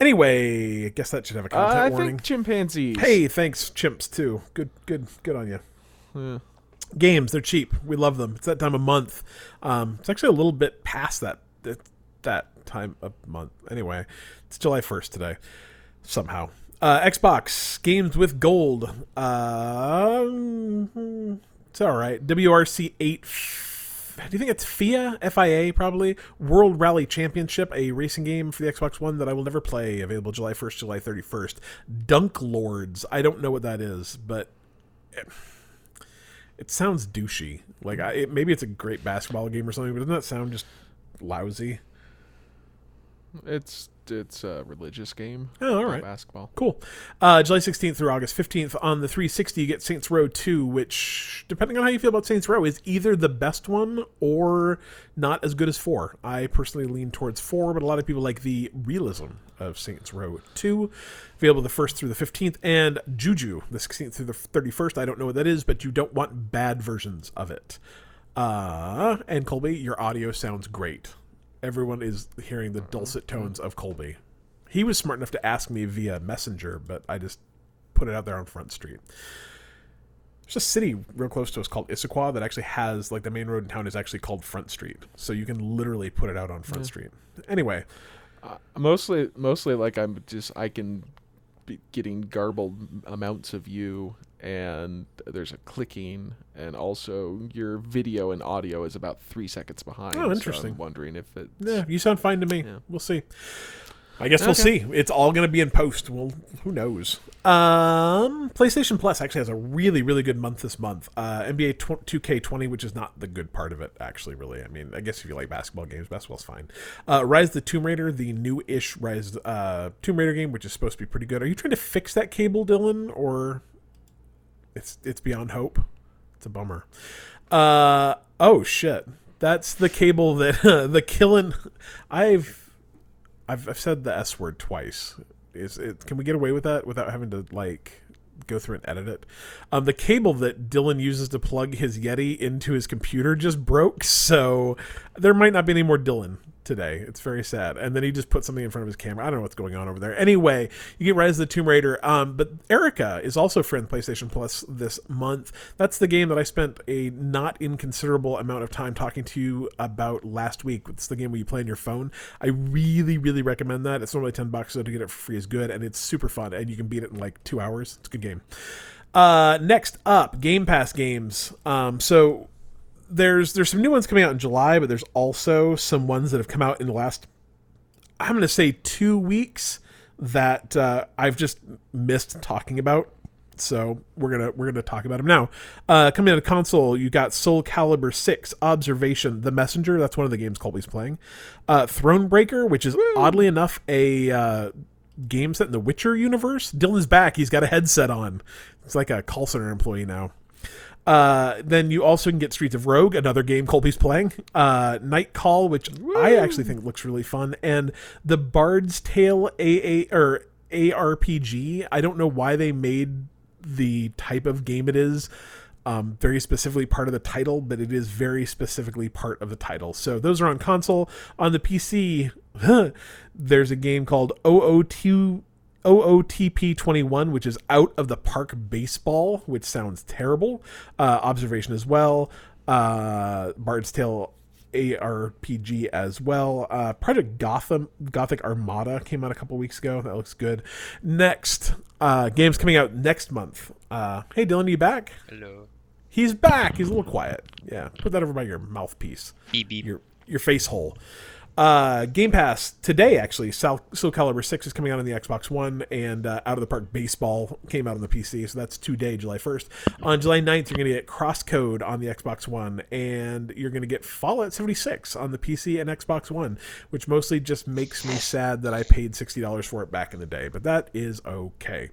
anyway i guess that should have a Uh, content I warning think chimpanzees. hey thanks chimps too good good good on you Yeah. Games they're cheap we love them it's that time of month um it's actually a little bit past that that, time of month anyway it's july 1st today somehow uh xbox games with gold um it's all right wrc 8 do you think it's FIA? FIA, probably. World Rally Championship, a racing game for the Xbox One that I will never play. Available July 1st, July 31st. Dunk Lords. I don't know what that is, but it sounds douchey. Like I, it, maybe it's a great basketball game or something, but doesn't that sound just lousy? It's it's a religious game. Oh, all right. Basketball. Cool. Uh, July 16th through August 15th on the 360, you get Saints Row 2, which, depending on how you feel about Saints Row, is either the best one or not as good as 4. I personally lean towards 4, but a lot of people like the realism of Saints Row 2. Available the 1st through the 15th, and Juju, the 16th through the 31st. I don't know what that is, but you don't want bad versions of it. Uh, and Colby, your audio sounds great. Everyone is hearing the mm-hmm. dulcet mm-hmm. tones of Colby. He was smart enough to ask me via Messenger, but I just put it out there on Front Street. There's a city real close to us called Issaquah that actually has like the main road in town is actually called Front Street, so you can literally put it out on Front Street. Anyway, uh, Mostly, mostly like I'm just I can getting garbled amounts of you, and there's a clicking, and also your video and audio is about three seconds behind. Oh, so interesting. I'm wondering if it. yeah, you sound fine to me. Yeah. We'll see. I guess we'll see. It's all going to be in post. Well, who knows? Um, PlayStation Plus actually has a really, really good month this month. Uh, NBA tw- 2K20, which is not the good part of it, actually. Really, I mean, I guess if you like basketball games, basketball's fine. Uh, Rise of the Tomb Raider, the new-ish Rise uh, Tomb Raider game, which is supposed to be pretty good. Are you trying to fix that cable, Dylan, or it's it's beyond hope? It's a bummer. Uh oh shit. That's the cable that the killing I've I've I've said the S word twice. Is it can we get away with that without having to like go through and edit it? Um the cable that Dylan uses to plug his Yeti into his computer just broke, so there might not be any more Dylan today. It's very sad. And then he just put something in front of his camera. I don't know what's going on over there. Anyway, you get Rise of the Tomb Raider. Um, but Erica is also for PlayStation Plus this month. That's the game that I spent a not inconsiderable amount of time talking to you about last week. It's the game where you play on your phone. I really, really recommend that. It's normally ten bucks, so to get it for free is good, and it's super fun, and you can beat it in like two hours. It's a good game. Uh, next up, Game Pass games. Um, so there's there's some new ones coming out in July, but there's also some ones that have come out in the last I'm going to say two weeks that uh, I've just missed talking about. So we're gonna we're gonna talk about them now. Uh, coming out of console, you got Soul Calibur Six, Observation, The Messenger. That's one of the games Colby's playing. Uh, Thronebreaker, which is oddly enough a uh, game set in the Witcher universe. Dylan's back. He's got a headset on. It's like a call center employee now. Uh, then you also can get Streets of Rogue, another game Colby's playing, uh, Night Call, which Woo. I actually think looks really fun, and the Bard's Tale AA or ARPG. I don't know why they made the type of game it is um, very specifically part of the title, but it is very specifically part of the title. So those are on console. On the PC, there's a game called 002 OOTP21, which is out of the park baseball, which sounds terrible. Uh, observation as well. Uh, Bard's Tale ARPG as well. Uh, Project Gotham Gothic Armada came out a couple weeks ago. That looks good. Next, uh, games coming out next month. Uh, hey Dylan, are you back? Hello. He's back. He's a little quiet. Yeah, put that over by your mouthpiece. Beep, beep. Your your face hole. Uh, Game Pass today actually. Soul, Soul Calibur Six is coming out on the Xbox One, and uh, Out of the Park Baseball came out on the PC. So that's today, July first. On July 9th, you're gonna get Crosscode on the Xbox One, and you're gonna get Fallout 76 on the PC and Xbox One, which mostly just makes me sad that I paid sixty dollars for it back in the day. But that is okay.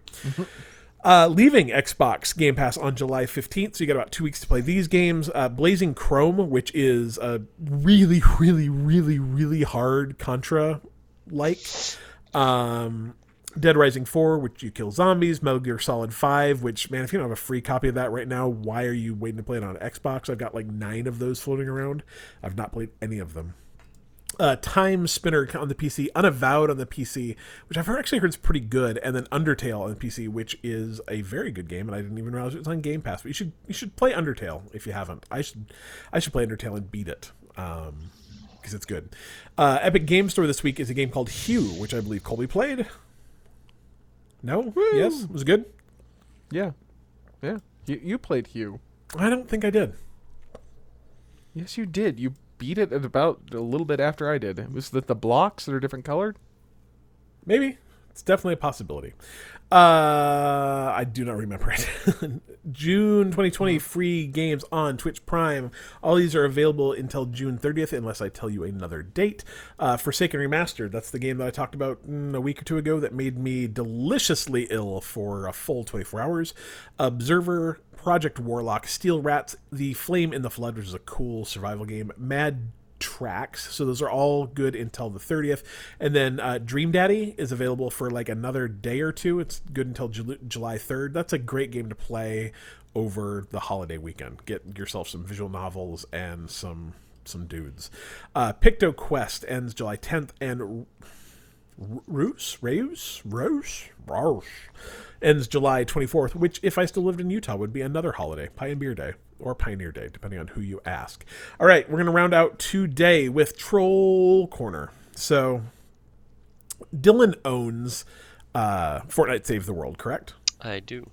Uh, leaving Xbox Game Pass on July 15th, so you got about two weeks to play these games. Uh, Blazing Chrome, which is a really, really, really, really hard Contra like. Um, Dead Rising 4, which you kill zombies. Metal Gear Solid 5, which, man, if you don't have a free copy of that right now, why are you waiting to play it on Xbox? I've got like nine of those floating around. I've not played any of them uh, Time Spinner on the PC, Unavowed on the PC, which I've heard, actually heard is pretty good, and then Undertale on the PC, which is a very good game, and I didn't even realize it was on Game Pass. But you should you should play Undertale if you haven't. I should I should play Undertale and beat it. Um, because it's good. Uh, Epic Game Store this week is a game called Hue, which I believe Colby played. No? Yes? Was it good? Yeah, yeah. You you played Hue. I don't think I did. Yes, you did. You beat it at about a little bit after I did. Was that the blocks that are different colored? Maybe. It's definitely a possibility. Uh, I do not remember it. June 2020 free games on Twitch Prime. All these are available until June 30th, unless I tell you another date. Uh, Forsaken Remastered. That's the game that I talked about mm, a week or two ago that made me deliciously ill for a full 24 hours. Observer, Project Warlock, Steel Rats, The Flame in the Flood, which is a cool survival game. Mad tracks. So those are all good until the 30th. And then uh, Dream Daddy is available for like another day or two. It's good until Jul- July 3rd. That's a great game to play over the holiday weekend. Get yourself some visual novels and some some dudes. Uh, Picto Quest ends July 10th and Roos, Reus, Rose, Rose ends July 24th, which, if I still lived in Utah, would be another holiday, Pie and Beer Day or Pioneer Day, depending on who you ask. All right, we're going to round out today with Troll Corner. So, Dylan owns uh, Fortnite Save the World, correct? I do.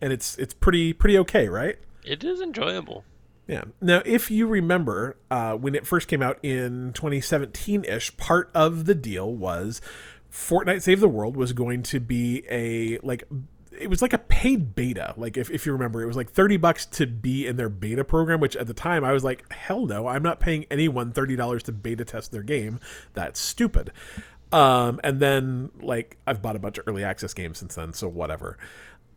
And it's it's pretty pretty okay, right? It is enjoyable. Yeah. Now, if you remember, uh, when it first came out in 2017 ish, part of the deal was Fortnite Save the World was going to be a like it was like a paid beta. Like if, if you remember, it was like 30 bucks to be in their beta program, which at the time I was like, hell no, I'm not paying anyone $30 to beta test their game. That's stupid. Um, and then like I've bought a bunch of early access games since then, so whatever.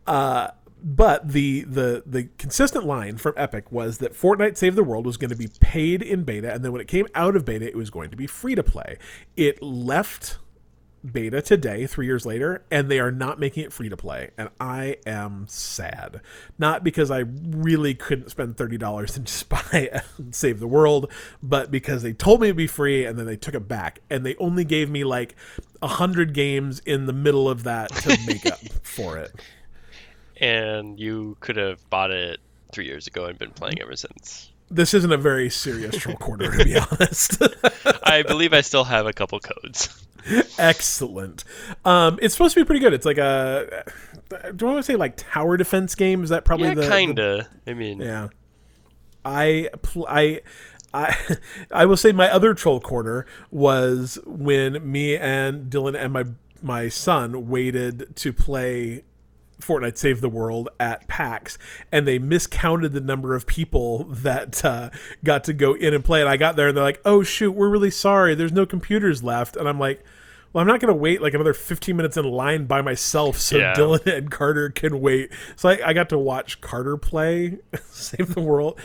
Uh, but the the the consistent line from Epic was that Fortnite Save the World was going to be paid in beta, and then when it came out of beta, it was going to be free to play. It left beta today, three years later, and they are not making it free to play. And I am sad. Not because I really couldn't spend $30 and just buy and Save the World, but because they told me it'd be free and then they took it back. And they only gave me like a hundred games in the middle of that to make up for it. And you could have bought it three years ago and been playing ever since. This isn't a very serious troll corner, to be honest. I believe I still have a couple codes. Excellent. Um, it's supposed to be pretty good. It's like a. Do I want to say like tower defense game? Is that probably Yeah, the the- kinda. I mean, Yeah. I pl- I I I will say my other troll corner was when me and Dylan and my my son waited to play Fortnite Save the World at PAX, and they miscounted the number of people that uh, got to go in and play. And I got there, and they're like, "Oh shoot, we're really sorry. There's no computers left." And I'm like, "Well, I'm not going to wait like another 15 minutes in line by myself, so Yeah. Dylan and Carter can wait." So I, I got to watch Carter play Save the World.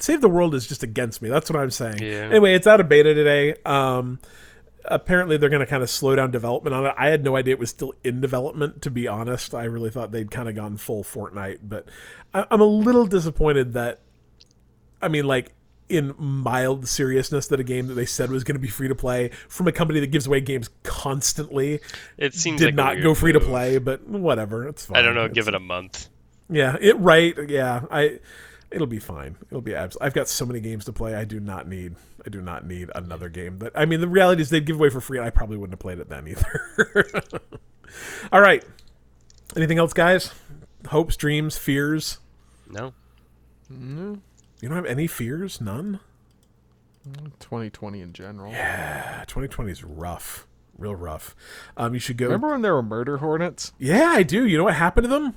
Save the World is just against me. That's what I'm saying. Yeah. Anyway, it's out of beta today. Um, apparently they're going to kind of slow down development on it. I had no idea it was still in development. To be honest, I really thought they'd kind of gone full Fortnite, but I, I'm a little disappointed that. I mean, like in mild seriousness, that a game that they said was going to be free to play from a company that gives away games constantly it seems did like not go free to play. But whatever, it's fine. I don't know. It's- Give it a month. yeah, it right. Yeah, I. It'll be fine. It'll be abs. I've got so many games to play. I do not need. I do not need another game. That I mean, the reality is they'd give away for free, and I probably wouldn't have played it then either. All right. Anything else, guys? Hopes, dreams, fears. No. No. You don't have any fears? None. 2020 in general. Ah, 2020 is rough, real rough. Um, you should go. Remember when there were murder hornets? Yeah, I do. You know what happened to them?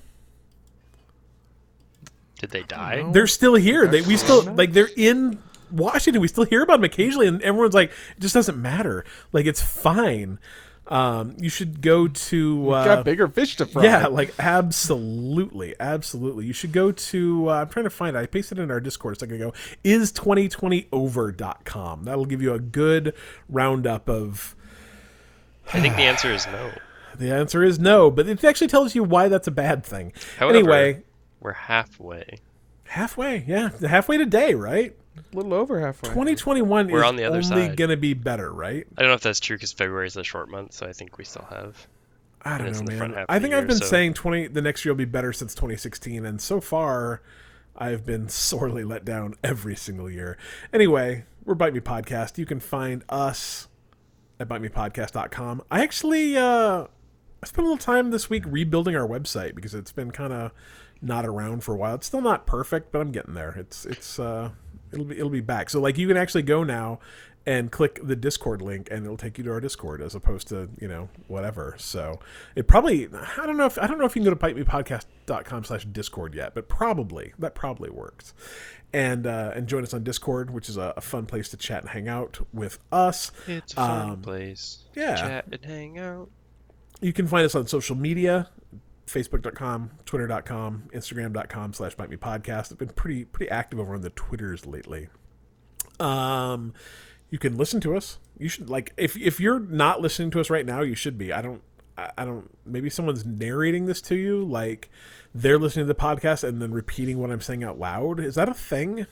Did they die? They're still here. They we still like they're in Washington. We still hear about them occasionally, and everyone's like, it just doesn't matter. Like it's fine. Um, you should go to uh, Got bigger fish to fry. yeah, like absolutely, absolutely. You should go to. Uh, I'm trying to find. it. I pasted it in our Discord a second ago. Is 2020over.com. That'll give you a good roundup of. I think the answer is no. The answer is no, but it actually tells you why that's a bad thing. However, anyway, we're halfway. halfway, yeah, halfway today, right? a little over halfway. 2021 We're is on the other only side. going to be better, right? I don't know if that's true because February is a short month, so I think we still have. I don't know, in the front man. I of the think I've been so- saying 20 the next year will be better since 2016 and so far I've been sorely let down every single year. Anyway, we're Bite Me Podcast. You can find us at bitemepodcast.com. I actually uh I spent a little time this week rebuilding our website because it's been kind of not around for a while. It's still not perfect, but I'm getting there. It's it's uh it'll be it'll be back. So like you can actually go now and click the Discord link and it'll take you to our Discord as opposed to, you know, whatever. So it probably I don't know if I don't know if you can go to bitemepodcast.com slash discord yet, but probably that probably works. And uh and join us on Discord, which is a, a fun place to chat and hang out with us. It's a fun Um, place. yeah. Chat and hang out. You can find us on social media, facebook.com, twitter.com, instagram.com slash bite me podcast. I've been pretty pretty active over on the Twitters lately. Um you can listen to us. You should like if if you're not listening to us right now, you should be. I don't I I don't maybe someone's narrating this to you like they're listening to the podcast and then repeating what I'm saying out loud. Is that a thing?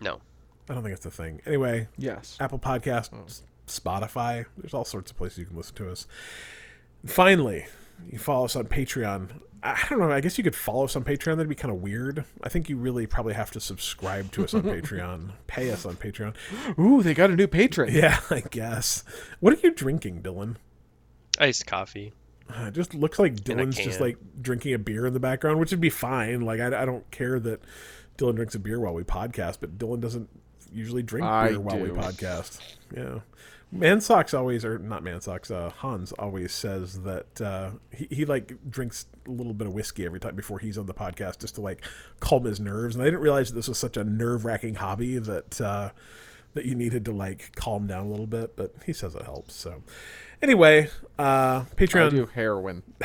No. I don't think it's a thing. Anyway, Yes. Apple Podcast, Spotify. There's all sorts of places you can listen to us. Finally, you follow us on Patreon. I don't know. I guess you could follow us on Patreon. That'd be kind of weird. I think you really probably have to subscribe to us on Patreon, pay us on Patreon. Ooh, they got a new patron. Yeah, I guess. What are you drinking, Dylan? Iced coffee. Uh, It just looks like Dylan's just like drinking a beer in the background, which would be fine. Like I, I don't care that Dylan drinks a beer while we podcast, but Dylan doesn't usually drink I beer while we podcast. Yeah. Man Socks always, or not Man Socks, uh, Hans always says that uh, he, he like drinks a little bit of whiskey every time before he's on the podcast just to like calm his nerves. And I didn't realize that this was such a nerve wracking hobby that uh, that you needed to like calm down a little bit. But he says it helps. So anyway, uh, I Patreon do heroin.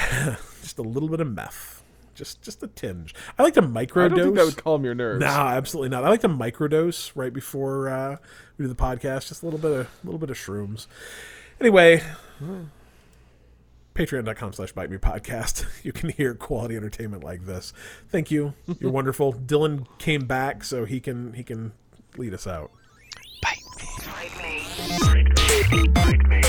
just a little bit of meth, just just a tinge. I like to microdose. I don't think that would calm your nerves. no, absolutely not. I like to microdose right before uh, we do the podcast. Just a little bit of a little bit of shrooms. Anyway, patreon.com slash bite me podcast. You can hear quality entertainment like this. Thank you. You're wonderful. Dylan came back so he can he can lead us out. Bye. Bite me. Bite me. Bite me.